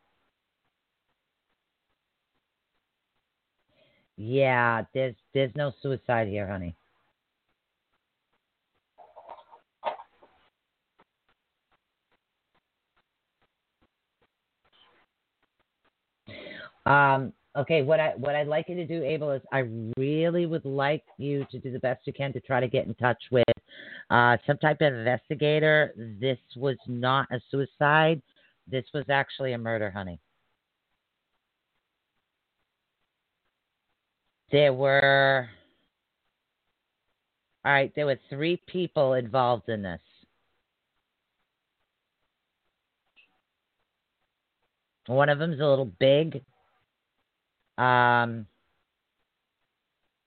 Yeah, there's there's no suicide here, honey. Um, okay, what I what I'd like you to do, Abel, is I really would like you to do the best you can to try to get in touch with uh, some type of investigator. This was not a suicide. This was actually a murder, honey. There were all right, there were three people involved in this. One of them's a little big. Um,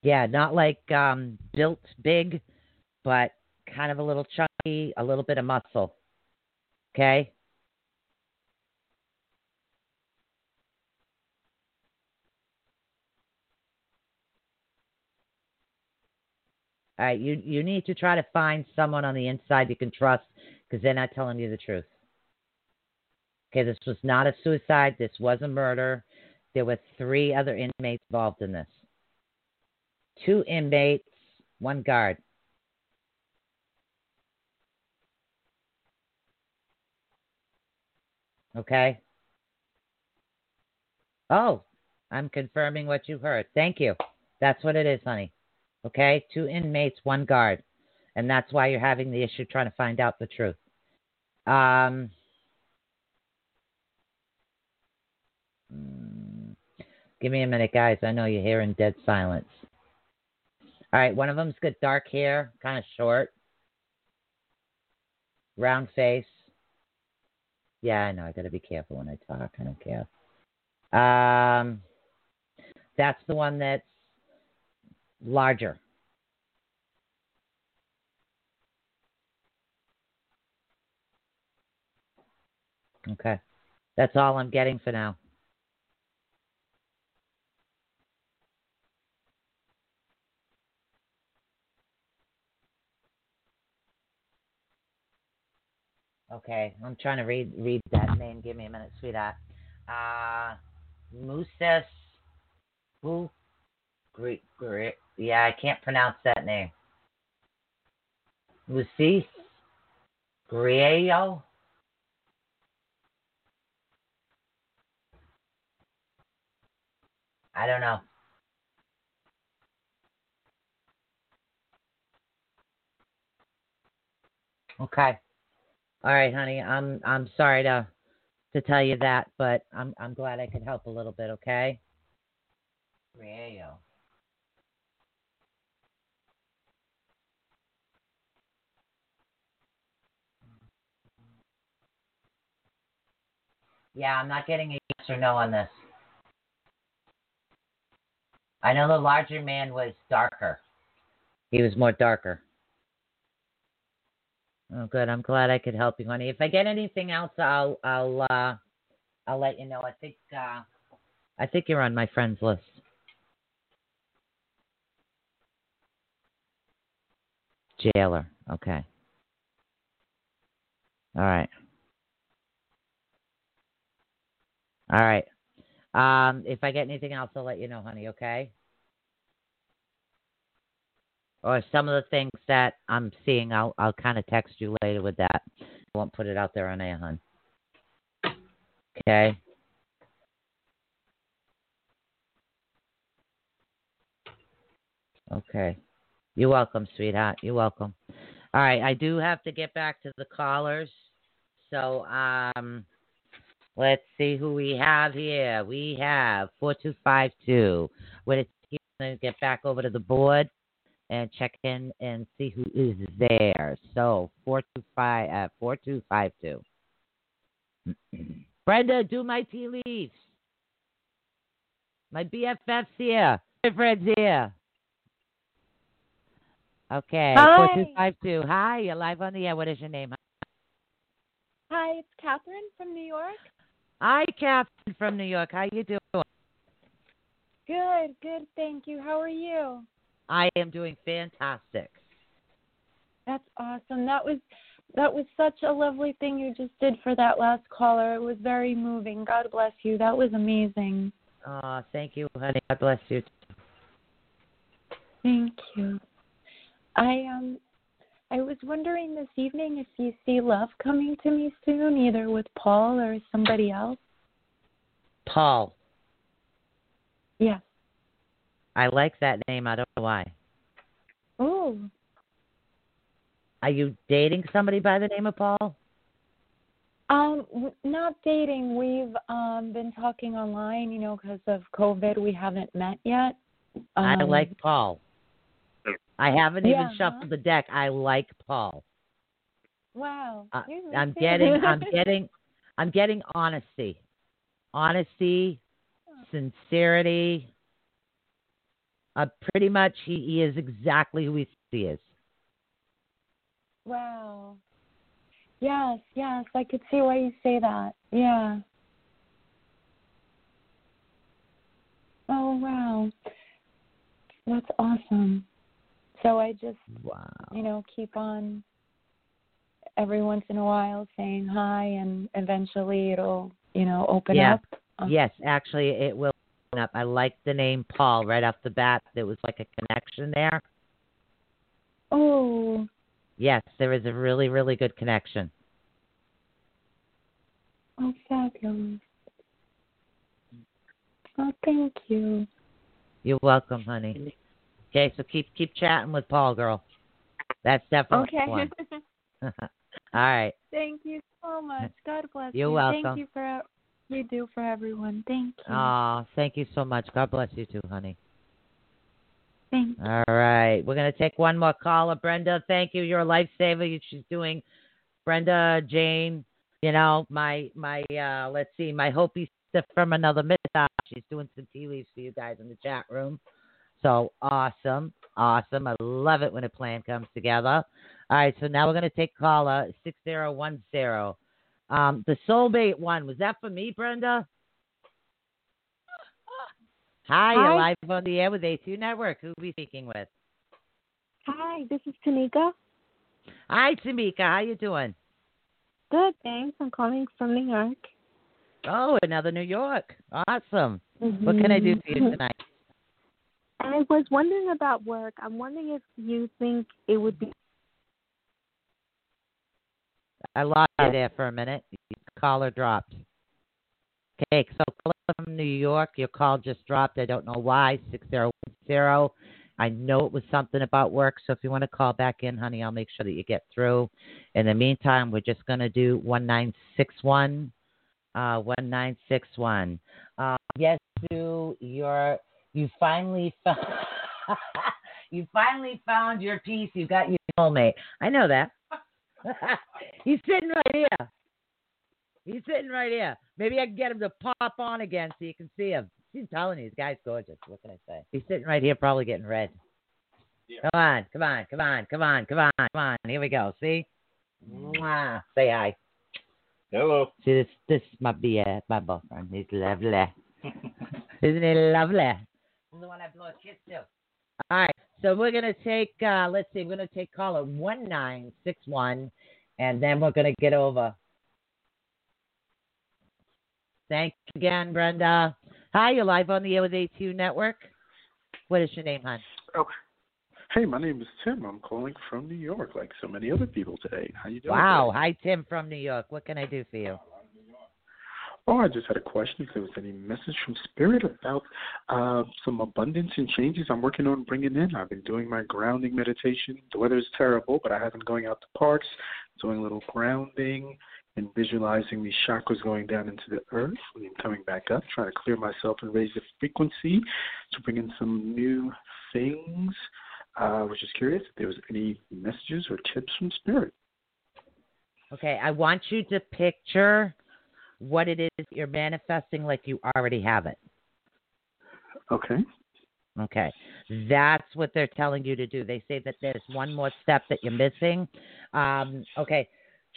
yeah, not like um, built big, but kind of a little chunky, a little bit of muscle. Okay? All right, you you need to try to find someone on the inside you can trust because they're not telling you the truth. Okay, this was not a suicide. This was a murder. There were three other inmates involved in this. Two inmates, one guard. Okay. Oh, I'm confirming what you heard. Thank you. That's what it is, honey. Okay, two inmates, one guard. and that's why you're having the issue trying to find out the truth. Um, mm, give me a minute, guys. I know you're hearing dead silence. All right, one of them's got dark hair, kind of short, round face. Yeah, I know. I got to be careful when I talk. I don't care. Um, that's the one that's larger. Okay. That's all I'm getting for now. Okay, I'm trying to read read that name. Give me a minute, sweetheart. Uh, Muses, who? Greek, Greek. Yeah, I can't pronounce that name. Musis, Griego. I don't know. Okay. All right, honey. I'm I'm sorry to to tell you that, but I'm I'm glad I could help a little bit, okay? Rio. Yeah, I'm not getting a yes or no on this. I know the larger man was darker. He was more darker. Oh, good. I'm glad I could help you, honey. If I get anything else, I'll I'll uh, I'll let you know. I think uh, I think you're on my friends list. Jailer. Okay. All right. All right. Um, if I get anything else, I'll let you know, honey. Okay. Or some of the things that I'm seeing, I'll I'll kind of text you later with that. I won't put it out there on air, hon. Okay. Okay. You're welcome, sweetheart. You're welcome. All right, I do have to get back to the callers. So, um, let's see who we have here. We have 4252. We're going to get back over to the board and check in and see who is there. So, 425 uh, 4252. [clears throat] Brenda, do my tea leaves. My BFF's here. My friend's here. Okay. Hi. 4252. Hi, you're live on the air. What is your name? Hi, it's Catherine from New York. Hi, Catherine from New York. How you doing? Good, good, thank you. How are you? I am doing fantastic. That's awesome. That was that was such a lovely thing you just did for that last caller. It was very moving. God bless you. That was amazing. Oh, thank you, honey. God bless you. Thank you. I um I was wondering this evening if you see love coming to me soon, either with Paul or somebody else. Paul. Yes. I like that name. I don't know why. Oh. Are you dating somebody by the name of Paul? Um, not dating. We've um been talking online, you know, because of COVID. We haven't met yet. Um, I like Paul. I haven't Yeah, even shuffled the deck. I like Paul. Wow. You I'm getting I'm [laughs] getting I'm getting honesty. Honesty, sincerity. Uh, pretty much he, he is exactly who he is. Wow. Yes, yes, I could see why you say that. Yeah. Oh wow. That's awesome. So I just Wow. you know, keep on every once in a while saying hi and eventually it'll, you know, open Yeah. up. Yes, actually it will up. I like the name Paul right off the bat. There was like a connection there. Oh, Yes, there is a really, really good connection. oh fabulous. Oh, thank you. You're welcome, honey. Okay, so keep keep chatting with Paul, girl. That's definitely Okay. one. [laughs] [laughs] All right. Thank you so much. God bless You're you. welcome. Thank you for you do for everyone. Thank you. Oh, thank you so much. God bless you too, honey. Thank you. All right. We're going to take one more caller. Brenda, thank you. You're a lifesaver. She's doing Brenda, Jane, you know, my, my, uh, let's see, my Hopi sister from another myth. She's doing some tea leaves for you guys in the chat room. So awesome. Awesome. I love it when a plan comes together. All right. So now we're going to take caller 6010. Um, the soulmate one, was that for me, Brenda? Hi, you're Hi. live on the air with ATU Network. Who are we speaking with? Hi, this is Tanika. Hi, Tamika. How you doing? Good, thanks. I'm calling from New York. Oh, another New York. Awesome. What can I do for you tonight? [laughs] I was wondering about work. I'm wondering if you think it would be I lost you there for a minute. Your caller dropped. Okay, so caller from New York, your call just dropped. I don't know why. Six zero one zero. I know it was something about work, so if you want to call back in, honey, I'll make sure that you get through. In the meantime, we're just gonna do one nine six one. Uh, one nine six one. Uh, yes, Sue, your you finally [laughs] found you finally found your piece. You got your soulmate. I know that. [laughs] He's sitting right here. He's sitting right here. Maybe I can get him to pop on again so you can see him. He's telling you, this guy's gorgeous. What can I say? He's sitting right here, probably getting red. Come on, come on, come on, come on, come on, come on. Here we go. See? Mwah. Say hi. Hello. See this? This is my BF, uh, my boyfriend. He's lovely. [laughs] Isn't he lovely? Is the one I blow a kiss to. All right. So we're gonna take. uh Let's see. We're gonna take caller one nine six one, and then we're gonna get over. Thanks again, Brenda. Hi, you're live on the air with ATU Network. What is your name, hon? Oh, hey, my name is Tim. I'm calling from New York, like so many other people today. How you doing? Wow. today? Hi, Tim from New York. What can I do for you? Oh, I just had a question. If there was any message from Spirit about uh, some abundance and changes I'm working on bringing in. I've been doing my grounding meditation. The weather is terrible, but I have been going out to parks, doing a little grounding, and visualizing these chakras going down into the earth and then coming back up, trying to clear myself and raise the frequency to bring in some new things. Uh, I was just curious if there was any messages or tips from Spirit. Okay, I want you to picture what it is you're manifesting like you already have it. Okay. Okay. That's what they're telling you to do. They say that there's one more step that you're missing. Um, okay.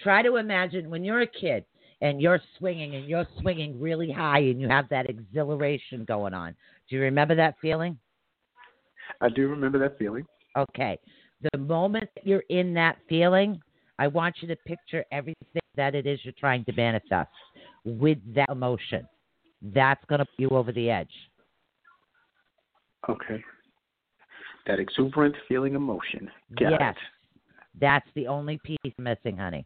Try to imagine when you're a kid and you're swinging and you're swinging really high and you have that exhilaration going on. Do you remember that feeling? I do remember that feeling. Okay. The moment that you're in that feeling, I want you to picture everything that it is you're trying to manifest with that emotion. That's going to put you over the edge. Okay. That exuberant feeling emotion. Got yes. it. That's the only piece missing, honey.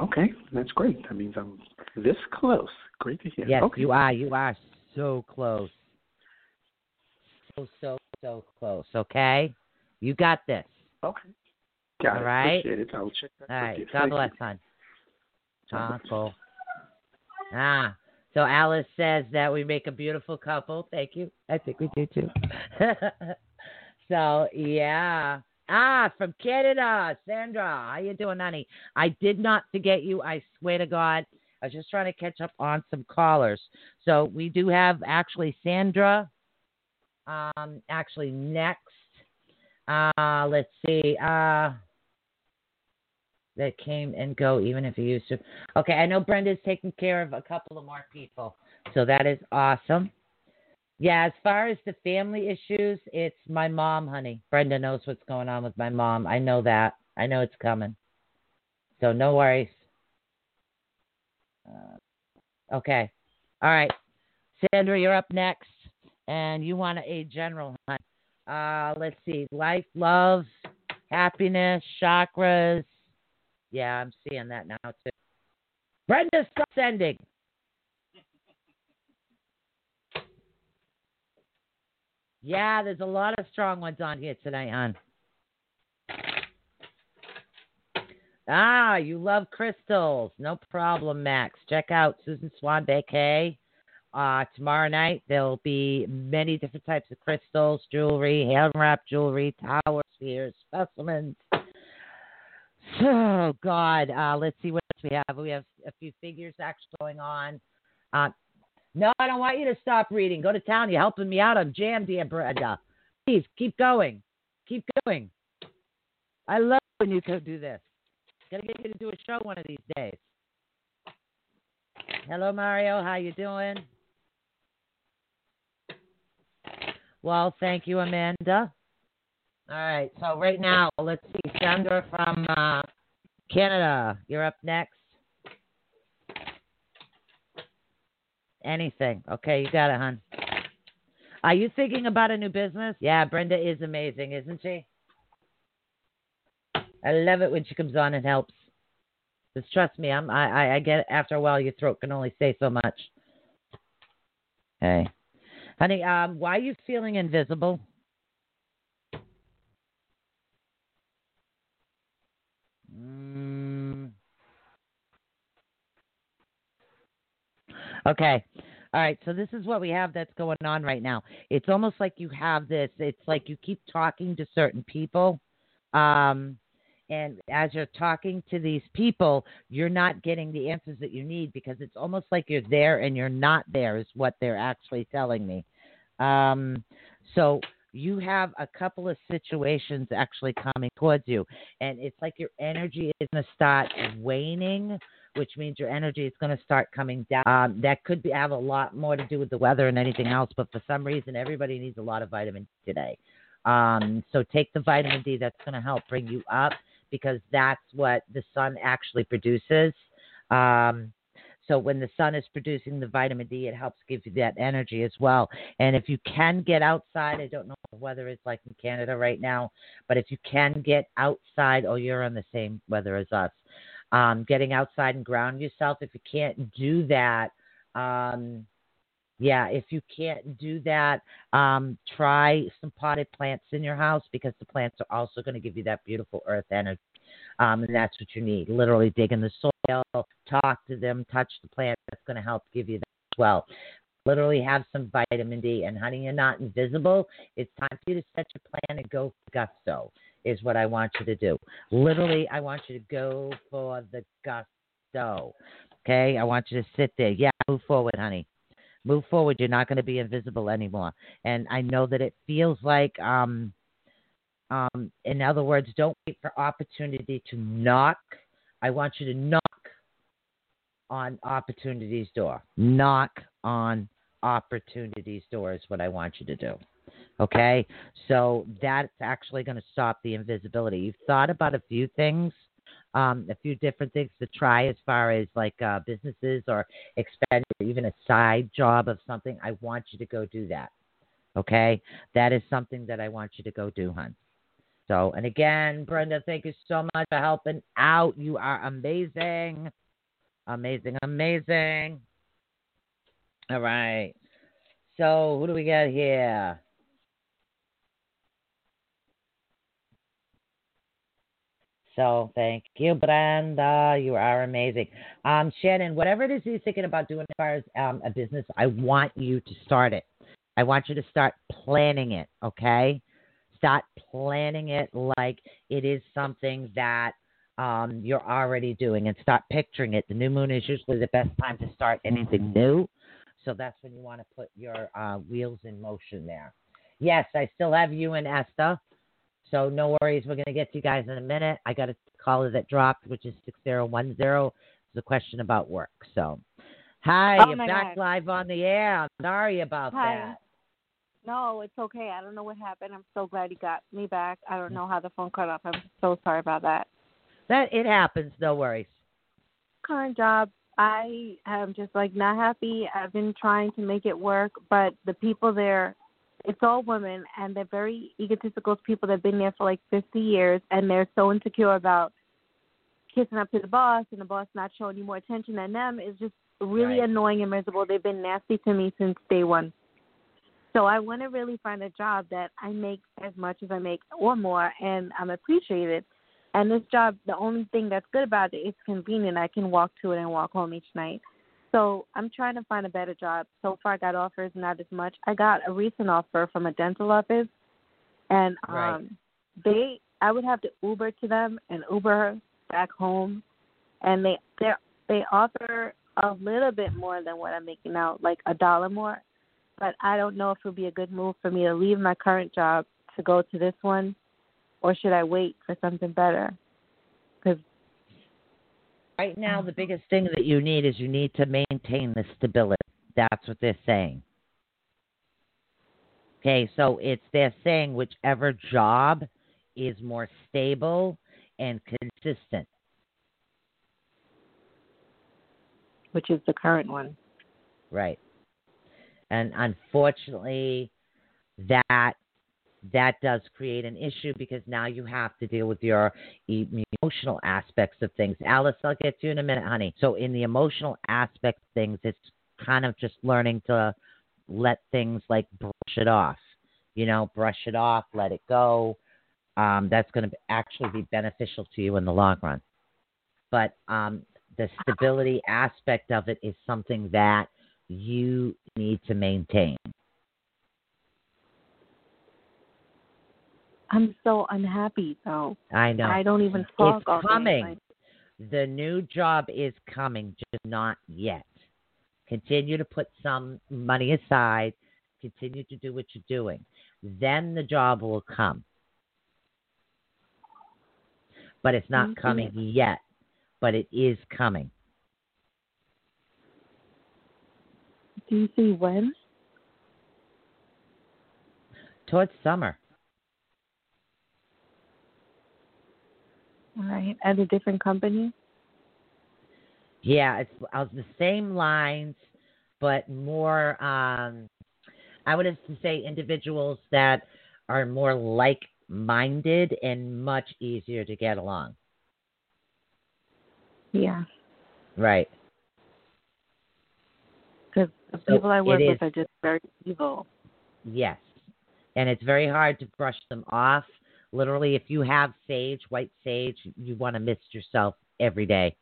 Okay, that's great. That means I'm this close. Great to hear. Yes, okay. you are. You are so close. So, so, so close. Okay? You got this. Okay. Got All right? It. I will check that All right. God Thank bless, you. hon. Ah, cool. Ah, so Alice says that we make a beautiful couple. Thank you. I think we do too. [laughs] so yeah. Ah, from Canada, Sandra. How you doing, honey? I did not forget you. I swear to God. I was just trying to catch up on some callers. So we do have actually Sandra. Um, actually next. Uh, let's see. Uh, that came and go even if you used to. Okay, I know Brenda's taking care of a couple of more people, so that is awesome. Yeah, as far as the family issues, it's my mom, honey. Brenda knows what's going on with my mom. I know that. I know it's coming. So no worries. Uh, okay. All right. Sandra, you're up next. And you want a general, hon. Uh, let's see. Life, love, happiness, chakras. Yeah, I'm seeing that now too. Brenda, stop sending. Yeah, there's a lot of strong ones on here tonight, hon. Ah, you love crystals. No problem, Max. Check out Susan Swanbeck. Uh, tomorrow night there'll be many different types of crystals, jewelry, hand wrapped jewelry, tower spheres, specimens. Oh God, uh, let's see what else we have. We have a few figures actually going on. Uh, no, I don't want you to stop reading. Go to town. You're helping me out. I'm jammed here, Brenda. Please keep going. Keep going. I love when you can do this. Gotta get you to do a show one of these days. Hello, Mario. How you doing? Well, thank you, Amanda. All right. So right now, let's see. Sandra from uh, Canada, you're up next. Anything. Okay, you got it, hon. Are you thinking about a new business? Yeah, Brenda is amazing, isn't she? I love it when she comes on and helps. Just trust me, I'm I, I, get it. after a while your throat can only say so much. Hey. Honey, um, why are you feeling invisible? Mm. Okay. All right. So this is what we have that's going on right now. It's almost like you have this. It's like you keep talking to certain people. Um, and as you're talking to these people, you're not getting the answers that you need because it's almost like you're there and you're not there, is what they're actually telling me. Um, so you have a couple of situations actually coming towards you, and it's like your energy is going to start waning. Which means your energy is going to start coming down. Um, that could be, have a lot more to do with the weather and anything else, but for some reason, everybody needs a lot of vitamin D today. Um, so take the vitamin D. That's going to help bring you up because that's what the sun actually produces. Um, so when the sun is producing the vitamin D, it helps give you that energy as well. And if you can get outside, I don't know whether it's like in Canada right now, but if you can get outside, oh, you're on the same weather as us. Um, getting outside and ground yourself. If you can't do that, um, yeah, if you can't do that, um, try some potted plants in your house because the plants are also going to give you that beautiful earth energy. Um, and that's what you need. Literally dig in the soil, talk to them, touch the plant. That's going to help give you that as well. Literally have some vitamin D. And honey, you're not invisible. It's time for you to set your plan and go gusto, is what I want you to do. Literally, I want you to go for the gusto. Okay? I want you to sit there. Yeah, move forward, honey move forward. You're not going to be invisible anymore. And I know that it feels like, um, um, in other words, don't wait for opportunity to knock. I want you to knock on opportunity's door. Knock on opportunity's door is what I want you to do. Okay? So that's actually going to stop the invisibility. You've thought about a few things um, a few different things to try as far as like uh, businesses or expand or even a side job of something, I want you to go do that. Okay? That is something that I want you to go do, hon. So, and again, Brenda, thank you so much for helping out. You are amazing. Amazing, amazing. All right. So, who do we got here? So thank you, Brenda. You are amazing. Um, Shannon, whatever it is you're thinking about doing as far as um, a business, I want you to start it. I want you to start planning it, okay? Start planning it like it is something that um, you're already doing and start picturing it. The new moon is usually the best time to start anything new. So that's when you want to put your uh, wheels in motion there. Yes, I still have you and Esther. So no worries. We're going to get to you guys in a minute. I got a caller that dropped, which is 6010. It's a question about work. So, hi, oh you're back God. live on the air. I'm sorry about Hi. that. No, it's okay. I don't know what happened. I'm so glad you got me back. I don't mm. know how the phone cut off. I'm so sorry about that. That it happens. No worries. Current job, I am just like not happy. I've been trying to make it work, but the people there, it's all women, and they're very egotistical people that've been there for like 50 years, and they're so insecure about kissing up to the boss, and the boss not showing you more attention than them is just really Right. annoying and miserable. They've been nasty to me since day one. So I want to really find a job that I make as much as I make or more, and I'm appreciated. And this job, the only thing that's good about it, it's convenient. I can walk to it and walk home each night. So I'm trying to find a better job. So far, I got offers, not as much. I got a recent offer from a dental office, and um, Right. they, I would have to Uber to them and Uber back home, and they they they offer a little bit more than what I'm making now, like a dollar more. But I don't know if it would be a good move for me to leave my current job to go to this one, or should I wait for something better? Because Right now, mm. the biggest thing that you need is you need to maintain the stability. That's what they're saying. Okay, so it's they're saying whichever job is more stable and consistent. which is the current one. Right. And unfortunately, that that does create an issue because now you have to deal with your emotional aspects of things. Alice, I'll get to you in a minute, honey. So in the emotional aspect of things, it's kind of just learning to let things like brush it off. You know, brush it off, let it go. Um, that's going to actually be beneficial to you in the long run. But um, the stability aspect of it is something that you need to maintain. I'm so unhappy though. I know. I don't even talk It's coming. Like, The new job is coming, just not yet. Continue to put some money aside. Continue to do what you're doing. Then the job will come. But it's not you. coming yet. But it is coming. Do you see when? Towards summer. All right, at a different company. Yeah, it's uh, the same lines, but more. Um, I would have to say individuals that are more like-minded and much easier to get along. Yeah, Right. Because the So people I work it with is- are just very evil. Yes. And it's very hard to brush them off. Literally, if you have sage, white sage, you want to mist yourself every day.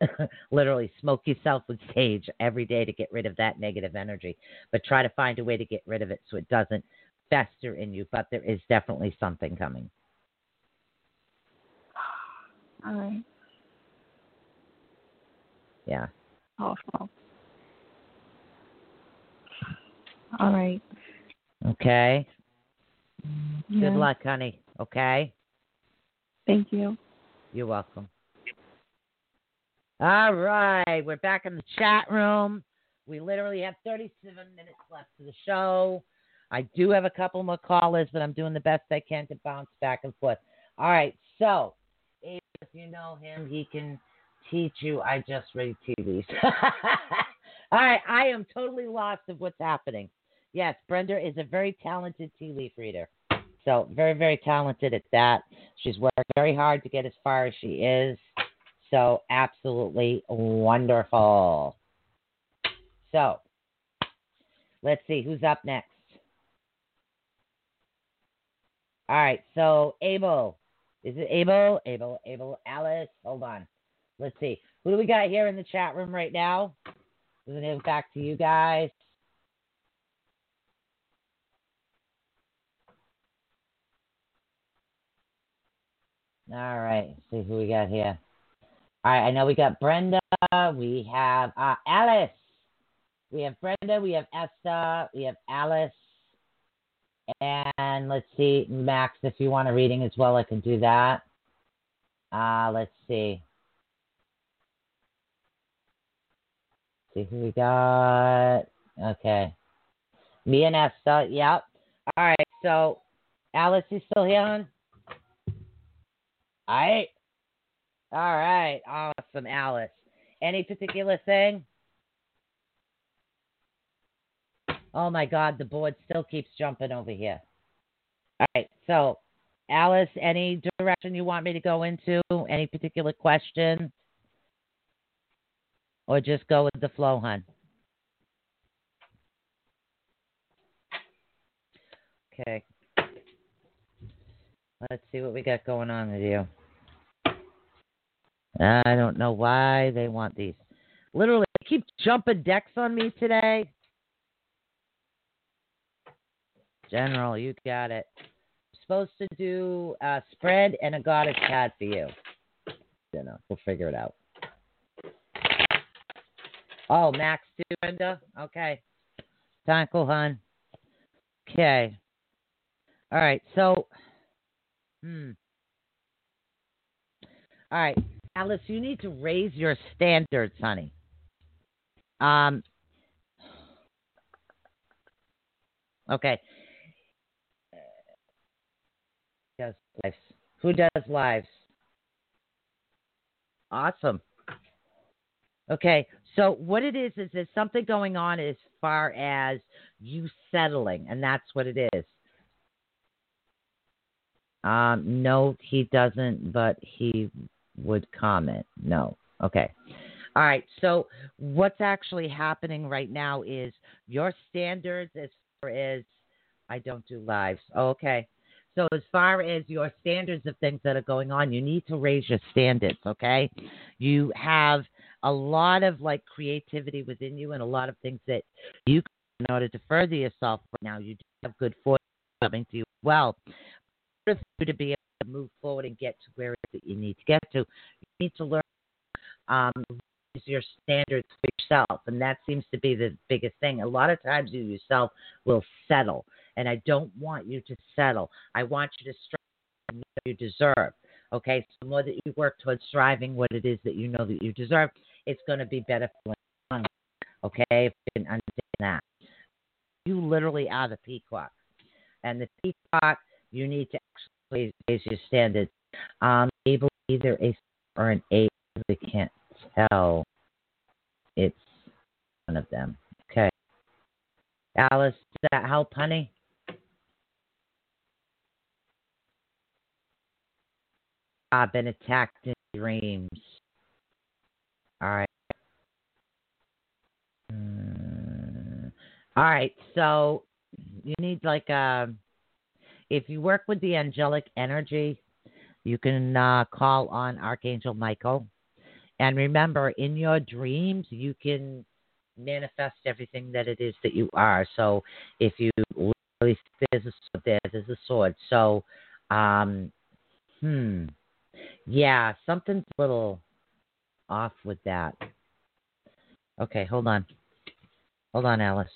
[laughs] Literally, smoke yourself with sage every day to get rid of that negative energy. But try to find a way to get rid of it so it doesn't fester in you. But there is definitely something coming. [sighs] All right, Yeah. awful. All right. Okay. Yeah. Good luck, honey. Okay. Thank you. You're welcome. All right, we're back in the chat room. We literally have 37 minutes left to the show. I do have a couple more callers, but I'm doing the best I can to bounce back and forth. All right, so if you know him, he can teach you. I just read TVs. [laughs] All right, I am totally lost of what's happening. Yes, Brenda is a very talented tea leaf reader. So very, very talented at that. She's worked very hard to get as far as she is. So absolutely wonderful. So let's see who's up next. All right, so Abel. Is it Abel? Abel, Abel, Alice. Hold on. Let's see. Who do we got here in the chat room right now? We're back to you guys. All right, let's see who we got here. All right, I know we got Brenda. We have uh, Alice. We have Brenda. We have Esther. We have Alice. And let's see, Max, if you want a reading as well, I can do that. Uh, let's see. See who we got. Okay. Me and Esther. Yep. All right. So, Alice, you still here, hon? All right. All right. Awesome, Alice. Any particular thing? Oh my God, the board still keeps jumping over here. All right. So, Alice, any direction you want me to go into? Any particular question? Or just go with the flow, hun? Okay. Let's see what we got going on with you. I don't know why they want these. Literally, they keep jumping decks on me today. General, you got it. supposed to do a spread and a goddess card for you. You know, we'll figure it out. Oh, Max too, Brenda? Okay. Thank you, hon. Okay. All right, so hmm. All right. Alice, you need to raise your standards, honey. Um Okay. Does lives. Who does lives? Awesome. Okay, so what it is is there's something going on as far as you settling, and that's what it is. Um, no, he doesn't, but he would comment. No. Okay. All right. So what's actually happening right now is your standards as far as I don't do lives. Okay. So as far as your standards of things that are going on, you need to raise your standards, okay? You have a lot of like creativity within you and a lot of things that you in order to further yourself right now. You have good fortune coming to you well. For you to be able to move forward and get to where that you need to get to, you need to learn um, your standards for yourself, and that seems to be the biggest thing. A lot of times, you yourself will settle, and I don't want you to settle. I want you to strive what you deserve. Okay, so the more that you work towards striving what it is that you know that you deserve, it's going to be better for you. Okay, if you can understand that. You literally are the peacock. And the peacock, you need to actually raise your standards. Um, able either a or an A, they can't tell. It's one of them. Okay. Alice, does that help, honey? I've been attacked in dreams. All right. Mm. All right. So you need like a. If you work with the angelic energy, you can uh, call on Archangel Michael. And remember, in your dreams, you can manifest everything that it is that you are. So if you literally there's a sword there, there's a sword. So, um, hmm, yeah, something's a little off with that. Okay, hold on. Hold on, Alice.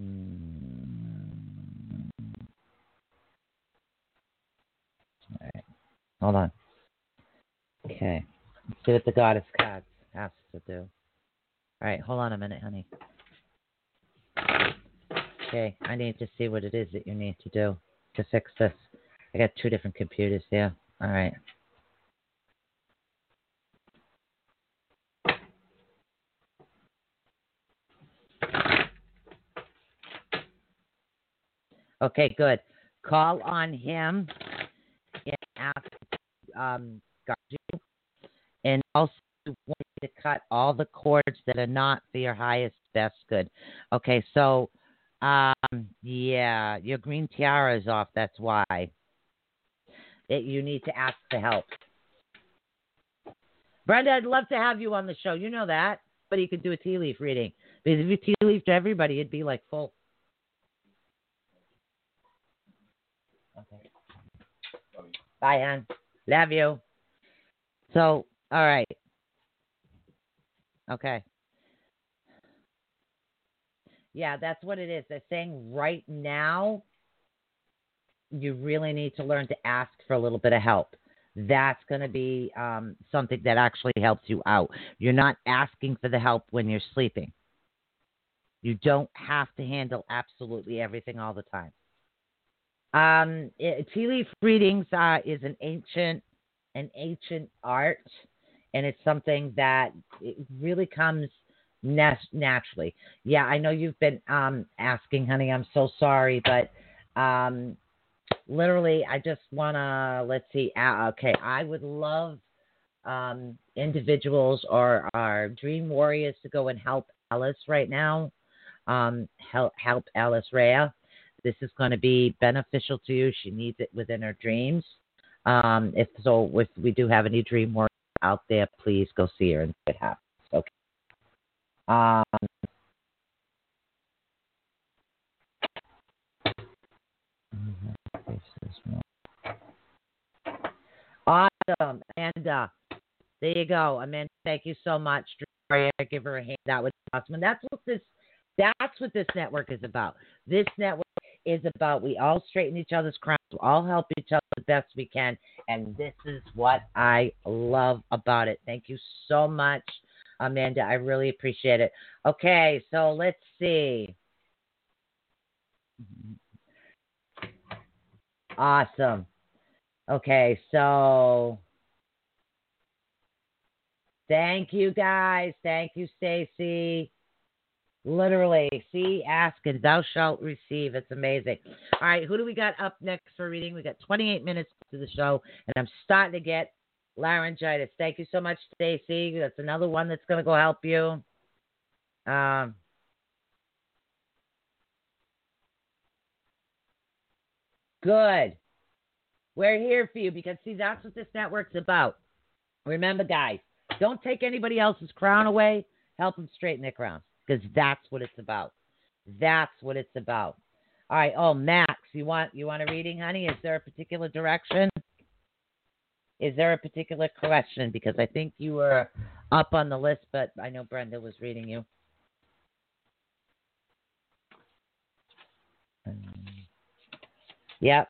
Mm. Hold on. Okay. Let's see what the goddess cards asks to do. All right, hold on a minute, honey. Okay, I need to see what it is that you need to do to fix this. I got two different computers here. All right. Okay, good. Call on him um, and also want you to cut all the cords that are not for your highest best good. Okay, so um, yeah, your green tiara is off. That's why it, you need to ask for help. Brenda, I'd love to have you on the show. You know that, but you could do a tea leaf reading because if you tea leaf to everybody, it'd be like full. Okay. Bye, hon. Love you. So, all right. Okay. Yeah, that's what it is. They're saying right now, you really need to learn to ask for a little bit of help. That's going to be um, something that actually helps you out. You're not asking for the help when you're sleeping. You don't have to handle absolutely everything all the time. Um, tea leaf readings uh, is an ancient, an ancient art, and it's something that it really comes naturally. Yeah, I know you've been um, asking, honey. I'm so sorry, but um, literally, I just wanna let's see. Uh, okay, I would love um, individuals or our dream warriors to go and help Alice right now. um, help, help Alice Rhea. This is going to be beneficial to you. She needs it within her dreams. Um, if so, if we do have any dream work out there, please go see her and see what happens. Okay. Um, awesome, Amanda. There you go, Amanda. Thank you so much. Give her a hand. That was awesome. And that's what this. That's what this network is about. This network is about we all straighten each other's crowns, we all help each other the best we can, and this is what I love about it. Thank you so much, Amanda. I really appreciate it. Okay, so let's see. Awesome. Okay, so thank you guys. Thank you, Stacy. Literally, see, ask, and thou shalt receive. It's amazing. All right, who do we got up next for reading? We got 28 minutes to the show, and I'm starting to get laryngitis. Thank you so much, Stacy. That's another one that's going to go help you. Um, good. We're here for you because, see, that's what this network's about. Remember, guys, don't take anybody else's crown away. Help them straighten their crown because that's what it's about. That's what it's about. All right. Oh, Max, you want you want a reading, honey? Is there a particular direction? Is there a particular question? Because I think you were up on the list, but I know Brenda was reading you. Yep.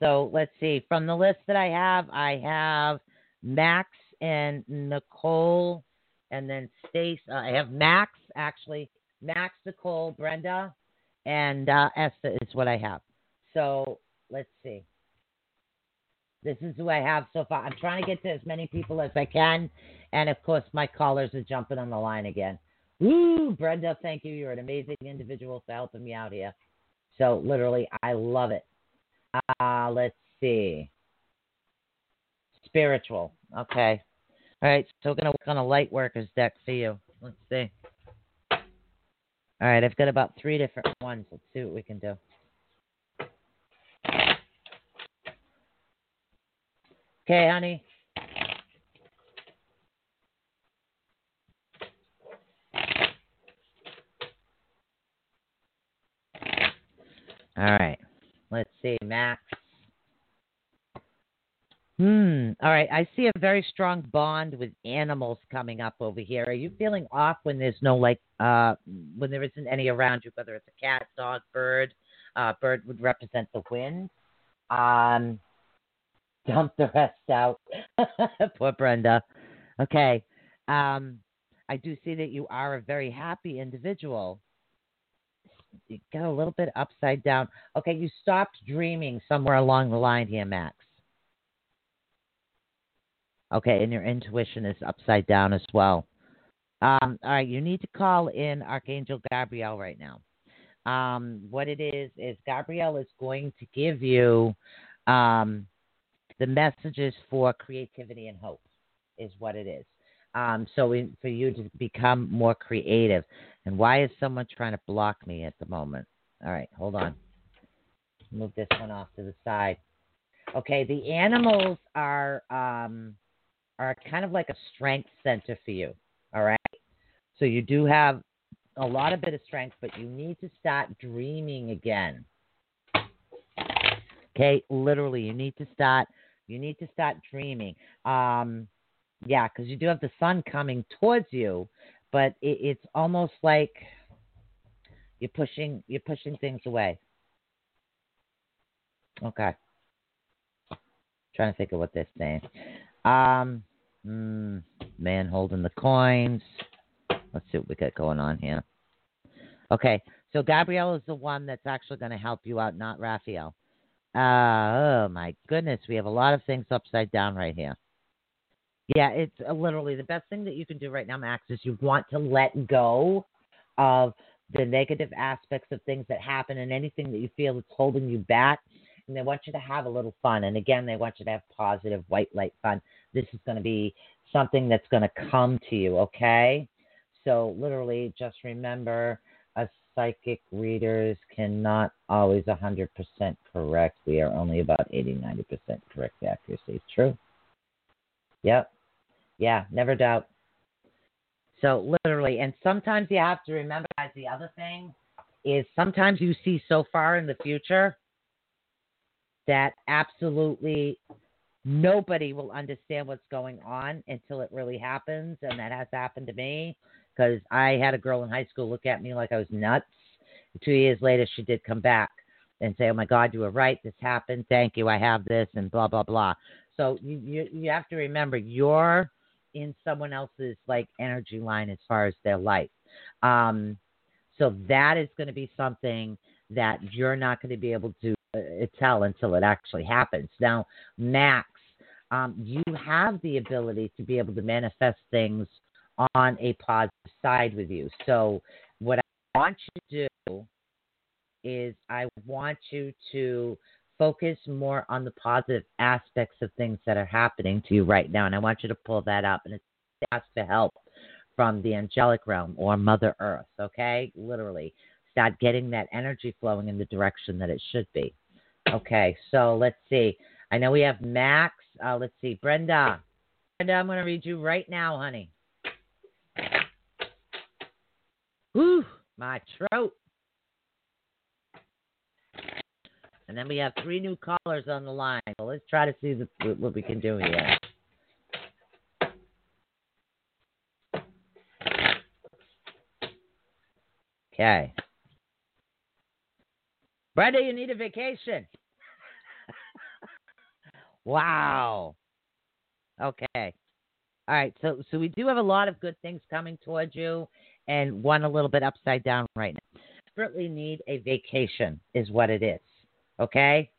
So let's see. From the list that I have, I have Max and Nicole, and then Stace. Uh, I have Max actually, Max, Nicole, Brenda, and uh, Esther is what I have. So let's see. This is who I have so far. I'm trying to get to as many people as I can, and of course, my callers are jumping on the line again. Woo, Brenda, thank you. You're an amazing individual for helping me out here. So literally, I love it. Uh, let's see. Spiritual. Okay. All right. So we're gonna work on a light workers deck for you. Let's see. All right. I've got about three different ones. Let's see what we can do. Okay, honey. All right. Let's see, Max. Hmm. All right. I see a very strong bond with animals coming up over here. Are you feeling off when there's no like uh when there isn't any around you, whether it's a cat, dog, bird? Uh bird would represent the wind. Um dump the rest out. [laughs] Poor Brenda. Okay. Um I do see that you are a very happy individual you get a little bit upside down. Okay, you stopped dreaming somewhere along the line here, Max. Okay, and your intuition is upside down as well. Um, all right, you need to call in Archangel Gabriel right now. Um, what it is is Gabriel is going to give you um, the messages for creativity and hope, is what it is. Um, so for you to become more creative. And why is someone trying to block me at the moment? All right, hold on. Move this one off to the side. Okay, the animals are um, are kind of like a strength center for you. All right, so you do have a lot of bit of strength, but you need to start dreaming again. Okay, literally, you need to start. You need to start dreaming. Um, yeah, because you do have the sun coming towards you, but it, it's almost like you're pushing you're pushing things away. Okay. Trying to think of what they're saying. Um, mm, man holding the coins. Let's see what we got going on here. Okay, so Gabriel is the one that's actually going to help you out, not Raphael. Uh, oh my goodness, we have a lot of things upside down right here. Yeah, it's uh, literally the best thing that you can do right now, Max, is you want to let go of the negative aspects of things that happen and anything that you feel that's holding you back. And they want you to have a little fun. And again, they want you to have positive white light fun. This is going to be something that's going to come to you, okay? So literally just remember a psychic readers cannot always 100% correct. We are only about 80 90% correct accuracy. True. Yep. Yeah, never doubt. So, literally, and sometimes you have to remember, guys, the other thing is sometimes you see so far in the future that absolutely nobody will understand what's going on until it really happens. And that has happened to me because I had a girl in high school look at me like I was nuts. Two years later, she did come back and say, "Oh my God, you were right. This happened. Thank you. I have this," and blah blah blah. So you you, you have to remember you're in someone else's like energy line as far as their life. Um, so that is going to be something that you're not going to be able to tell until it actually happens. Now, Max, um, you have the ability to be able to manifest things on a positive side with you. So, what I want you to do is I want you to focus more on the positive aspects of things that are happening to you right now. And I want you to pull that up and ask for help from the angelic realm or Mother Earth, okay? Literally. Start getting that energy flowing in the direction that it should be. Okay, so let's see. I know we have Max. Uh, let's see. Brenda. Brenda, I'm going to read you right now, honey. Whew, my throat. And then we have three new callers on the line. So let's try to see the, what we can do here. Okay. Brenda, you need a vacation. Wow. Okay. All right. So so we do have a lot of good things coming towards you and one a little bit upside down right now. Desperately need a vacation is what it is. Okay?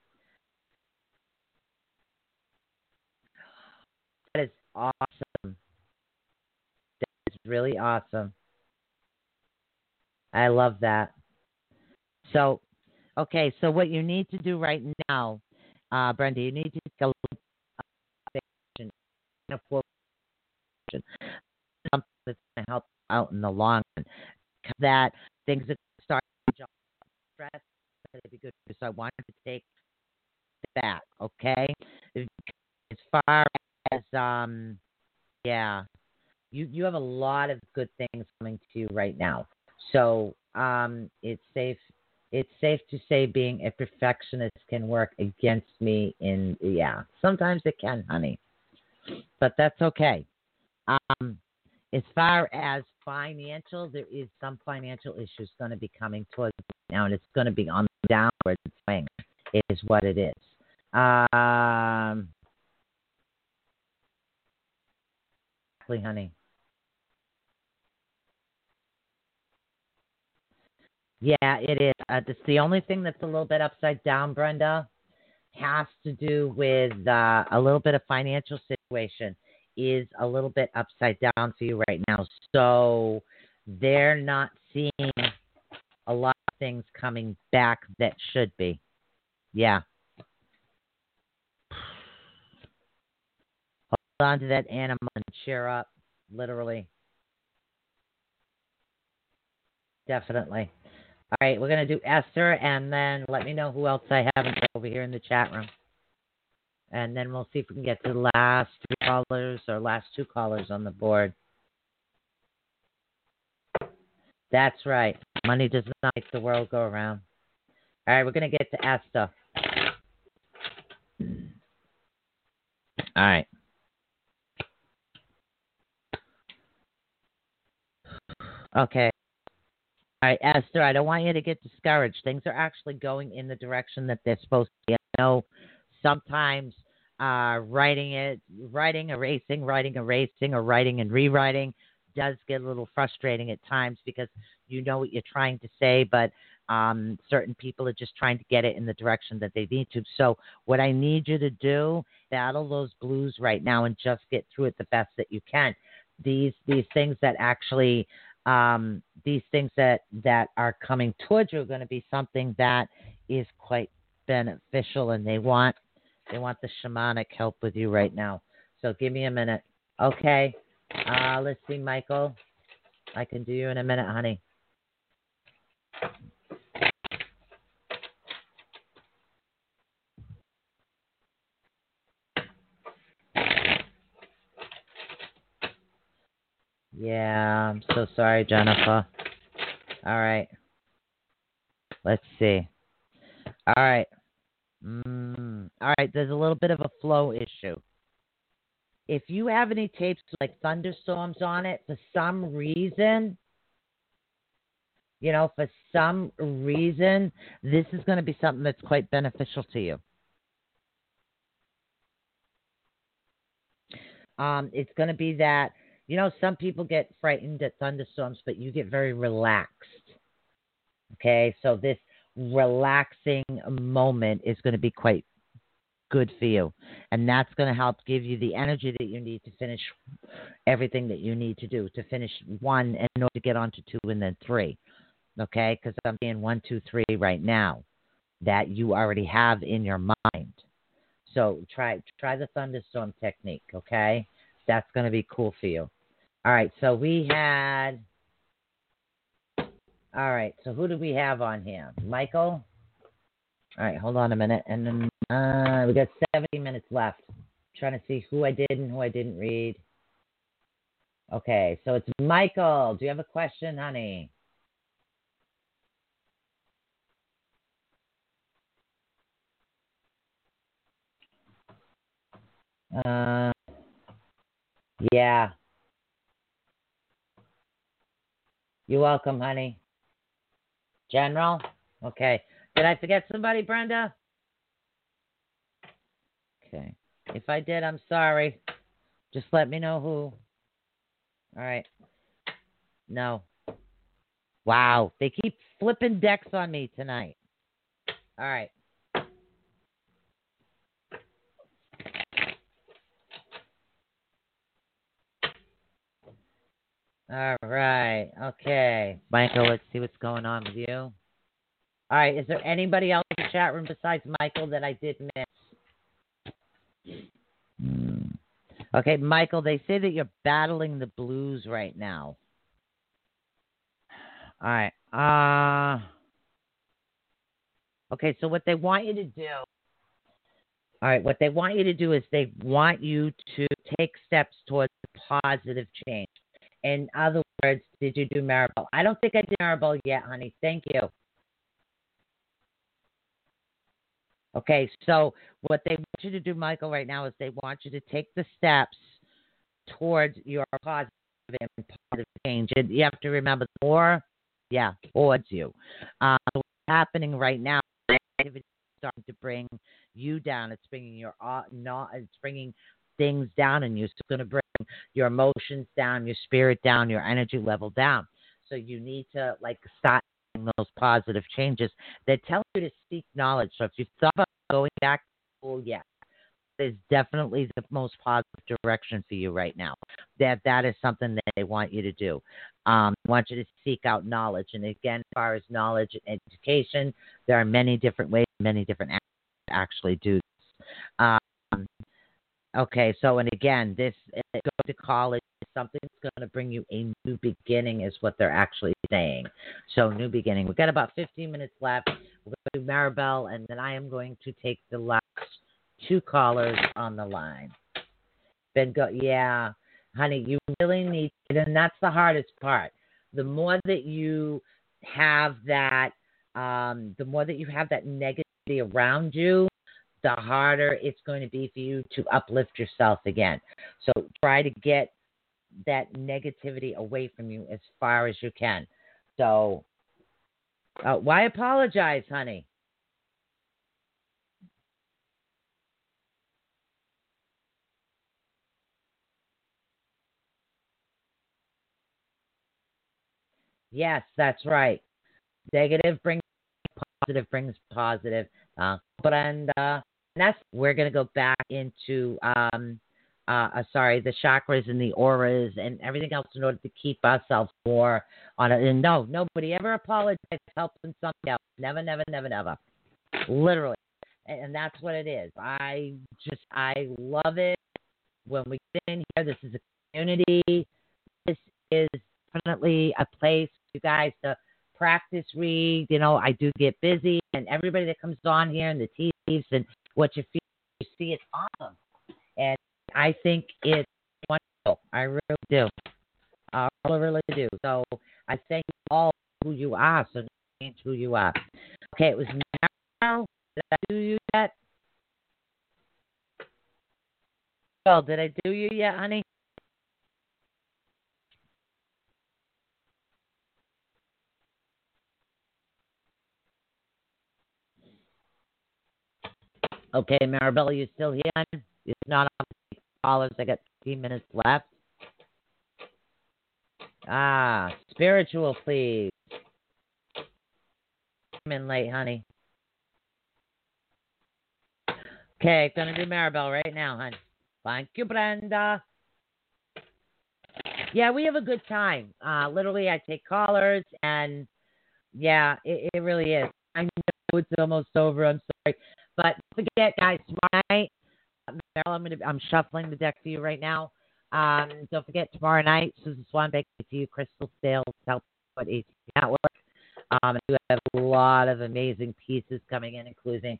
That is awesome. That is really awesome. I love that. So, okay, so what you need to do right now, uh, Brenda, you need to take a something that's going to help out in the long run. That things that start to stress, it'd be good. So I wanted to take that, okay? As far as um, yeah, you you have a lot of good things coming to you right now. So um, it's safe. It's safe to say being a perfectionist can work against me. In yeah, sometimes it can, honey, but that's okay. Um, as far as financial, there is some financial issues going to be coming towards now, and it's going to be on the downward swing. Is what it is. Um, exactly, honey. Yeah, it is. Uh, it's the only thing that's a little bit upside down, Brenda, has to do with uh, a little bit of financial situation is a little bit upside down for you right now. So they're not seeing a lot of things coming back that should be. Yeah. Hold on to that animal and cheer up, literally. Definitely. All right, we're going to do Esther, and then let me know who else I have over here in the chat room. And then we'll see if we can get to the last three callers or last two callers on the board. That's right. Money does not make the world go around. All right, we're going to get to Esther. All right. Okay. All right, Esther, I don't want you to get discouraged. Things are actually going in the direction that they're supposed to be. I know sometimes uh, writing it, writing, erasing, writing, erasing, or writing and rewriting does get a little frustrating at times because you know what you're trying to say, but um, certain people are just trying to get it in the direction that they need to. So, what I need you to do, battle those blues right now and just get through it the best that you can. These these things that actually um, these things that that are coming towards you are going to be something that is quite beneficial, and they want they want the shamanic help with you right now. So give me a minute. Okay. Uh, let's see, Michael. I can do you in a minute, honey. Yeah, I'm so sorry, Jennifer. All right. Let's see. All right. Mm all right, there's a little bit of a flow issue. If you have any tapes like thunderstorms on it, for some reason, you know, for some reason, this is going to be something that's quite beneficial to you. Um, it's going to be that, you know, some people get frightened at thunderstorms, but you get very relaxed. Okay, so this relaxing moment is going to be quite good for you. And that's going to help give you the energy that you need to finish everything that you need to do to finish one in order to get on to two and then three. Okay? Because I'm seeing one, two, three right now that you already have in your mind. So try try the thunderstorm technique, okay? That's going to be cool for you. All right, so we had all right, so who do we have on here? Michael? All right, hold on a minute. And then uh, we got 70 minutes left. I'm trying to see who I did and who I didn't read. Okay, so it's Michael. Do you have a question, honey? Uh, yeah. You're welcome, honey. General? Okay. Did I forget somebody, Brenda? Okay. If I did, I'm sorry. Just let me know who. All right. No. Wow. They keep flipping decks on me tonight. All right. All right. Okay. Michael, let's see what's going on with you. All right. Is there anybody else in the chat room besides Michael that I did miss? Hmm. Okay, Michael, they say that you're battling the blues right now. All right. Uh Okay, so what they want you to do all right, what they want you to do is they want you to take steps towards positive change. In other words, did you do Maribel? I don't think I did Maribel yet, honey. Thank you. Okay, so what they want you to do, Michael, right now is they want you to take the steps towards your positive and positive change. And you have to remember the more, yeah, towards you. Um, what's happening right now? Activity starting to bring you down. It's bringing your uh, not. It's bringing things down in you. It's going to bring your emotions down, your spirit down, your energy level down. So you need to like start those positive changes that tell you to seek knowledge. So if you thought about going back to school, yes, is definitely the most positive direction for you right now. That that is something that they want you to do. Um, want you to seek out knowledge. And again, as far as knowledge and education, there are many different ways, many different to actually do this. Um, Okay, so and again, this uh, go to college is something that's going to bring you a new beginning, is what they're actually saying. So new beginning. We've got about 15 minutes left. We're going to do Maribel, and then I am going to take the last two callers on the line. Ben, go, yeah, honey, you really need, and that's the hardest part. The more that you have that, um, the more that you have that negativity around you, the harder it's going to be for you to uplift yourself again. So try to get that negativity away from you as far as you can. So, uh, why apologize, honey? Yes, that's right. Negative brings positive brings positive. Uh, and uh, that's we're gonna go back into um, uh, uh, sorry, the chakras and the auras and everything else in order to keep ourselves more on it. And no, nobody ever apologizes helping somebody else. Never, never, never, never. Literally. And that's what it is. I just, I love it when we get in here. This is a community. This is definitely a place for you guys to practice read. You know, I do get busy, and everybody that comes on here and the TVs and what you feel, you see, it's awesome. And I think it's wonderful. I really do. I really do. So I thank all who you are. So change who you are. Okay, it was now. Did I do you yet? Well, did I do you yet, honey? Okay, Maribel, you still here? If not, take callers. I got 15 minutes left. Ah, spiritual, please. Come in late, honey. Okay, gonna do Maribel right now, hon. Thank you, Brenda. Yeah, we have a good time. Uh, literally, I take callers, and yeah, it, it really is. I know it's almost over. I'm sorry, but forget, guys, tomorrow night, Meryl, I'm gonna I'm shuffling the deck for you right now. Um, don't forget tomorrow night, Susan Swanbeck, to you, Crystal Sales, South AT Network. Um, we have a lot of amazing pieces coming in, including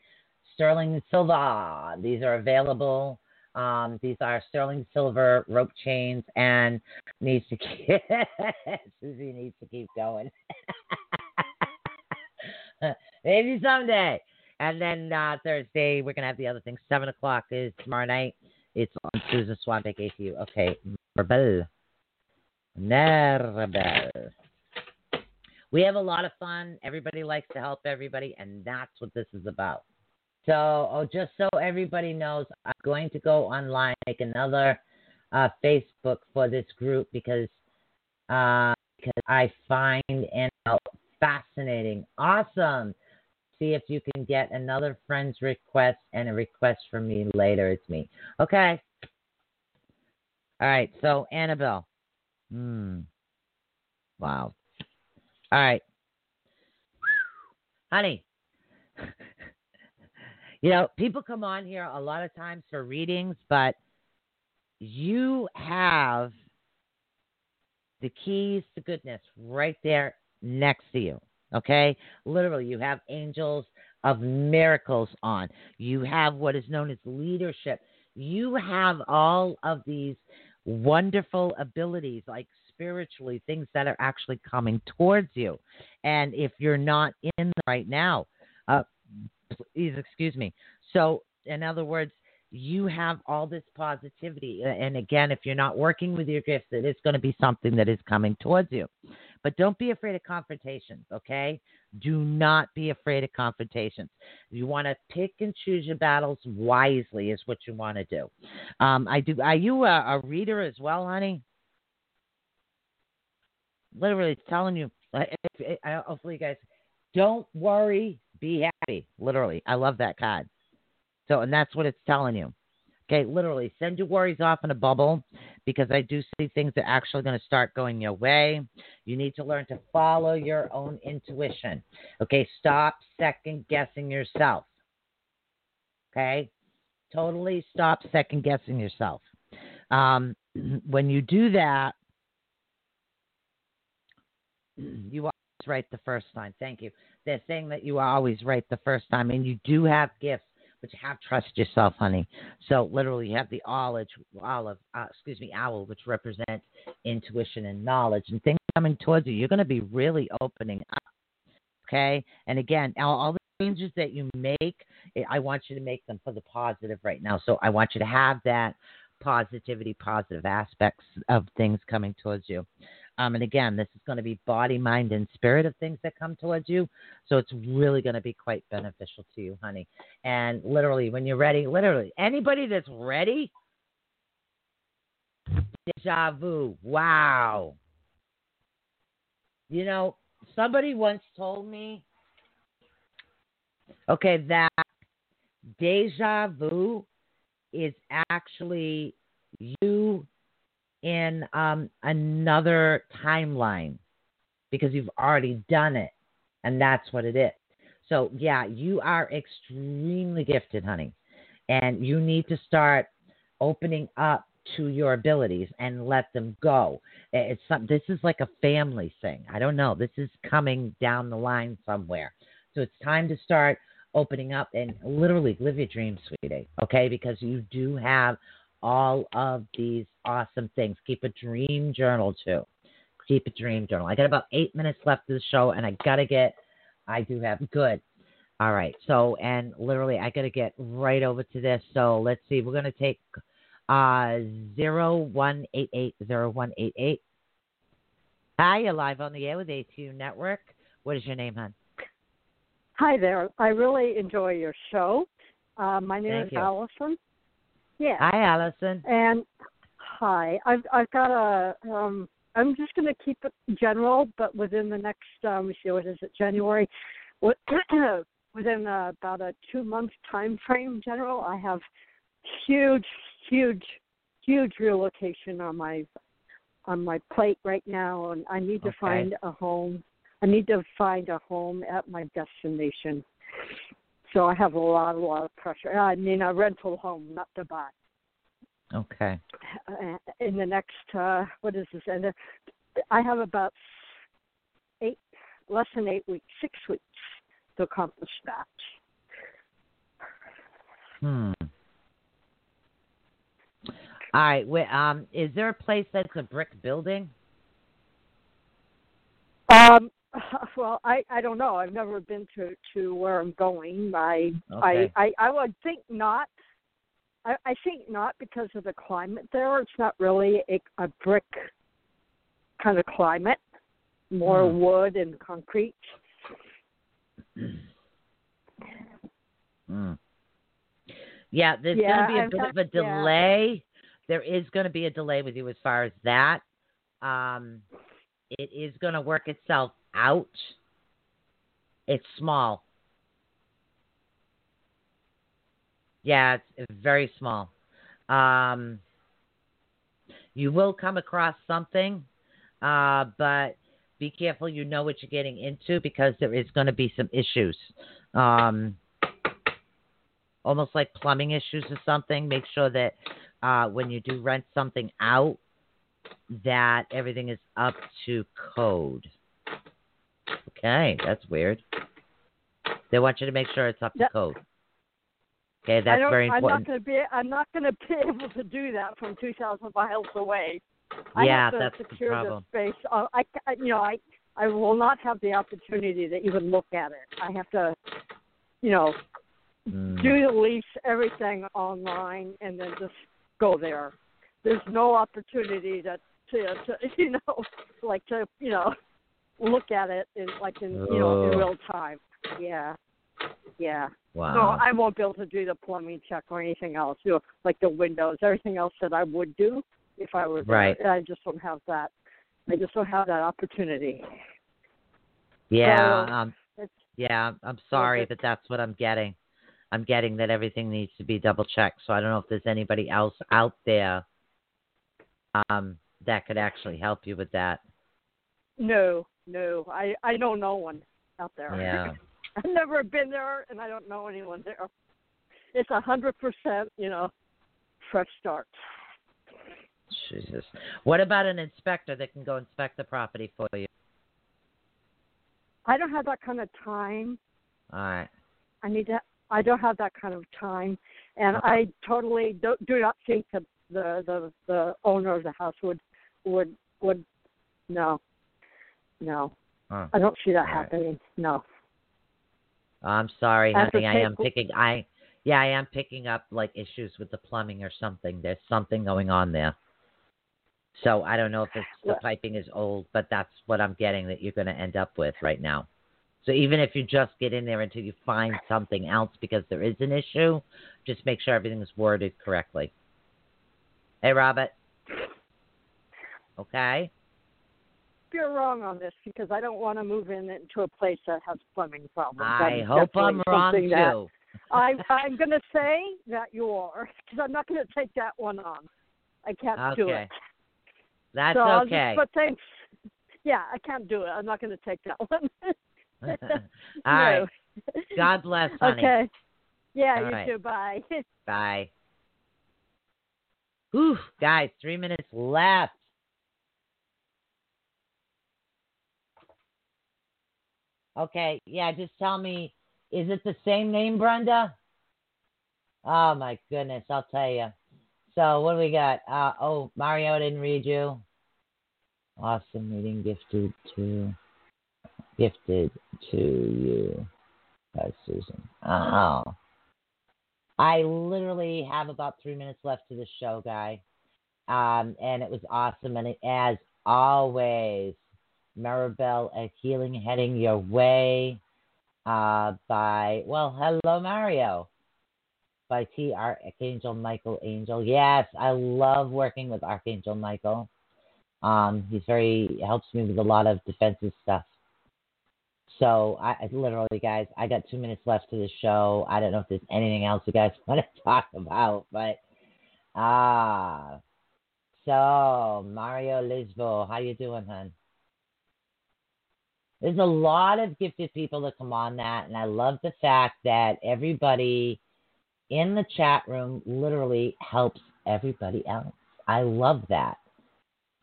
sterling silver. These are available. Um, these are sterling silver rope chains and needs to keep [laughs] Susie needs to keep going. [laughs] Maybe someday. And then uh, Thursday we're gonna have the other thing. Seven o'clock is tomorrow night. It's on Susan Swanbeck ATU. Okay, Maribel. Maribel. We have a lot of fun. Everybody likes to help everybody, and that's what this is about. So, oh, just so everybody knows, I'm going to go online, make another uh, Facebook for this group because uh, because I find and fascinating, awesome. See if you can get another friend's request and a request from me later. It's me. Okay. All right. So Annabelle. Hmm. Wow. All right. Honey. [laughs] you know, people come on here a lot of times for readings, but you have the keys to goodness right there next to you. Okay? Literally, you have angels of miracles on. You have what is known as leadership. You have all of these wonderful abilities, like spiritually, things that are actually coming towards you. And if you're not in right now, uh, please excuse me. So, in other words, you have all this positivity. And again, if you're not working with your gifts, it is going to be something that is coming towards you. But don't be afraid of confrontations, okay? Do not be afraid of confrontations. You want to pick and choose your battles wisely, is what you want to do. Um, I do. Are you a, a reader as well, honey? Literally, telling you. Hopefully, you guys don't worry, be happy. Literally, I love that card. So, and that's what it's telling you. Okay, literally, send your worries off in a bubble because I do see things that are actually going to start going your way. You need to learn to follow your own intuition. Okay, stop second guessing yourself. Okay, totally stop second guessing yourself. Um, [clears throat] when you do that, you are right the first time. Thank you. They're saying that you are always right the first time, and you do have gifts but you have trust yourself, honey. So literally, you have the olive, olive, uh, excuse me, owl, which represents intuition and knowledge, and things coming towards you. You're going to be really opening up. Okay, and again, all, all the changes that you make, I want you to make them for the positive right now. So I want you to have that positivity, positive aspects of things coming towards you. Um, and again, this is going to be body, mind, and spirit of things that come towards you. So it's really going to be quite beneficial to you, honey. And literally, when you're ready, literally, anybody that's ready, deja vu. Wow. You know, somebody once told me, okay, that deja vu is actually you in um, another timeline because you've already done it, and that's what it is. So, yeah, you are extremely gifted, honey, and you need to start opening up to your abilities and let them go. It's some, this is like a family thing. I don't know. This is coming down the line somewhere. So it's time to start opening up and literally live your dreams, sweetie. Okay, because you do have all of these awesome things. Keep a dream journal too. Keep a Dream Journal. I got about eight minutes left of the show, and I gotta get. I do have good. All right. So, and literally, I gotta get right over to this. So let's see. We're gonna take uh zero one eight eight zero one eight eight. Hi, you're live on the air with ATU Network. What is your name, hon? Hi there. I really enjoy your show. Uh, my name Thank is you. Allison. Yeah. Hi, Allison. And hi. I've I've got a um I'm just going to keep it general, but within the next um see what is it January, [clears throat] within uh, about a two month time frame general, I have huge, huge, huge relocation on my on my plate right now, and I need to Okay. find a home. I need to find a home at my destination. So I have a lot, a lot of pressure. I mean, a rental home, not to buy. Okay. Uh, in the next, uh, what is this? And uh, I have about eight, less than eight weeks, six weeks to accomplish that. Hmm. All right. Wait, um, is there a place that's a brick building? Um, [laughs] well, I I don't know. I've never been to to where I'm going. I Okay. I, I I would think not. I I think not because of the climate there. It's not really a, a brick kind of climate. More Hmm. wood and concrete. Hmm. Yeah, there's Yeah, going to be a I've bit got- of a yeah. delay. There is going to be a delay with you as far as that. Um, it is going to work itself out. It's small. Yeah, it's, very small. Um, you will come across something, uh, but be careful. You know what you're getting into because there is going to be some issues. Um, almost like plumbing issues or something. Make sure that uh, when you do rent something out, that everything is up to code. Okay, that's weird. They want you to make sure it's up to code. Okay, that's don't, I'm not going to be. I'm not going to be [laughs] able to do that from 2,000 miles away. I Yeah, have to that's the secure problem. space. Uh, I, I, you know, I, I will not have the opportunity to even look at it. I have to, you know, Mm. do the lease, everything online, and then just go there. There's no opportunity to, to, to [laughs] you know, like to, you know, look at it in like in, you know, in Oh. real time. Yeah, yeah. Wow. So I won't be able to do the plumbing check or anything else, you know, like the windows, everything else that I would do if I were. Right. I just don't have that. I just don't have that opportunity. Yeah, So, um, yeah. I'm sorry, but that's what I'm getting. I'm getting that everything needs to be double checked. So I don't know if there's anybody else out there um, that could actually help you with that. no, no, I I know no one out there. Yeah. [laughs] I've never been there, and I don't know anyone there. It's a hundred percent, you know, fresh start. Jesus. What about an inspector that can go inspect the property for you? I don't have that kind of time. All right. I need to. I don't have that kind of time, and Okay. I totally do, do not think that the the the owner of the house would would would no, no. Huh. I don't see that All right. happening. No. I'm sorry, to honey. I am picking. I yeah, I am picking up like issues with the plumbing or something. There's something going on there. So I don't know if it's the piping is old, but that's what I'm getting that you're going to end up with right now. So even if you just get in there until you find something else because there is an issue, just make sure everything is worded correctly. Hey, Robert. Okay. You're wrong on this because I don't want to move in into a place that has plumbing problems. I That's hope I'm wrong too. I, [laughs] I'm going to say that you are because I'm not going to take that one on. I can't do Okay. it. That's so okay. Just, but thanks. Yeah, I can't do it. I'm not going to take that one. [laughs] [laughs] All right. No. God bless, honey. Okay. Yeah, All you right. too. Bye. Bye. Whew, guys, three minutes left. Okay, yeah, just tell me, is it the same name, Brenda? Oh my goodness, I'll tell you. So what do we got? Uh, oh, Mario, didn't read you. Awesome reading gifted to gifted to you by Susan. Oh. I literally have about three minutes left to the show, guy. Um, and it was awesome. And as always, Maribel, a healing heading your way uh, by, well, hello, Mario, by T. Archangel Michael Angel. Yes, I love working with Archangel Michael. Um, he's very, helps me with a lot of defensive stuff. So I literally, guys, I got two minutes left to the show. I don't know if there's anything else you guys [laughs] want to talk about, but ah, so Mario Lisbo, how you doing, hon? There's a lot of gifted people that come on that, and I love the fact that everybody in the chat room literally helps everybody else. I love that.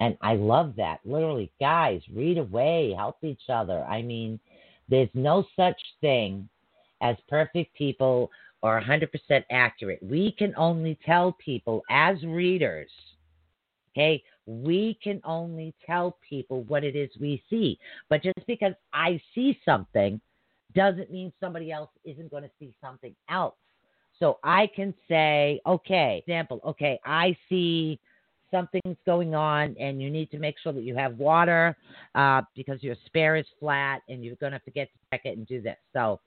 And I love that. Literally, guys, read away, help each other. I mean, there's no such thing as perfect people or 100% accurate. We can only tell people as readers, okay, we can only tell people what it is we see. But just because I see something doesn't mean somebody else isn't going to see something else. So I can say, okay, example, okay, I see something's going on and you need to make sure that you have water uh, because your spare is flat and you're going to forget to check it and do this. So,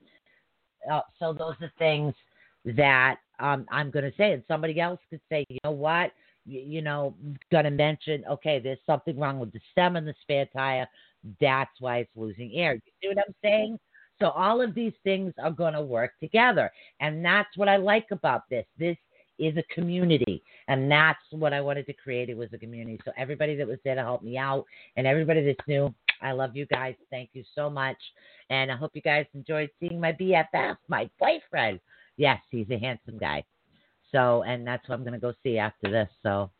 uh, so those are things that um, I'm going to say, and somebody else could say, you know what, you know, going to mention, okay, there's something wrong with the stem and the spare tire. That's why it's losing air. You see what I'm saying? So all of these things are going to work together, and that's what I like about this. This is a community. And that's what I wanted to create. It was a community. So everybody that was there to help me out and everybody that's new, I love you guys. Thank you so much. And I hope you guys enjoyed seeing my BFF, my boyfriend. Yes, he's a handsome guy. So, and that's what I'm going to go see after this. So,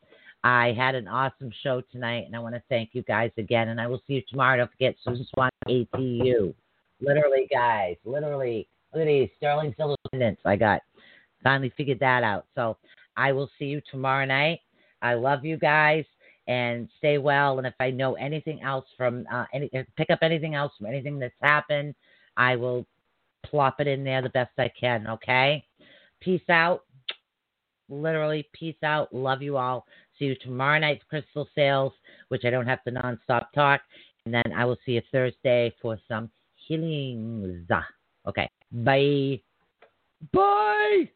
I had an awesome show tonight, and I want to thank you guys again. And I will see you tomorrow. Don't forget Susan Swan ATU. Literally, guys, literally. Look at these sterling silver pendants I got. Finally figured that out. So I will see you tomorrow night. I love you guys and stay well. And if I know anything else from uh, any, pick up anything else from anything that's happened, I will plop it in there the best I can. Okay. Peace out. Literally, peace out. Love you all. See you tomorrow night for crystal sales, which I don't have to nonstop talk. And then I will see you Thursday for some healings. Okay. Bye. Bye.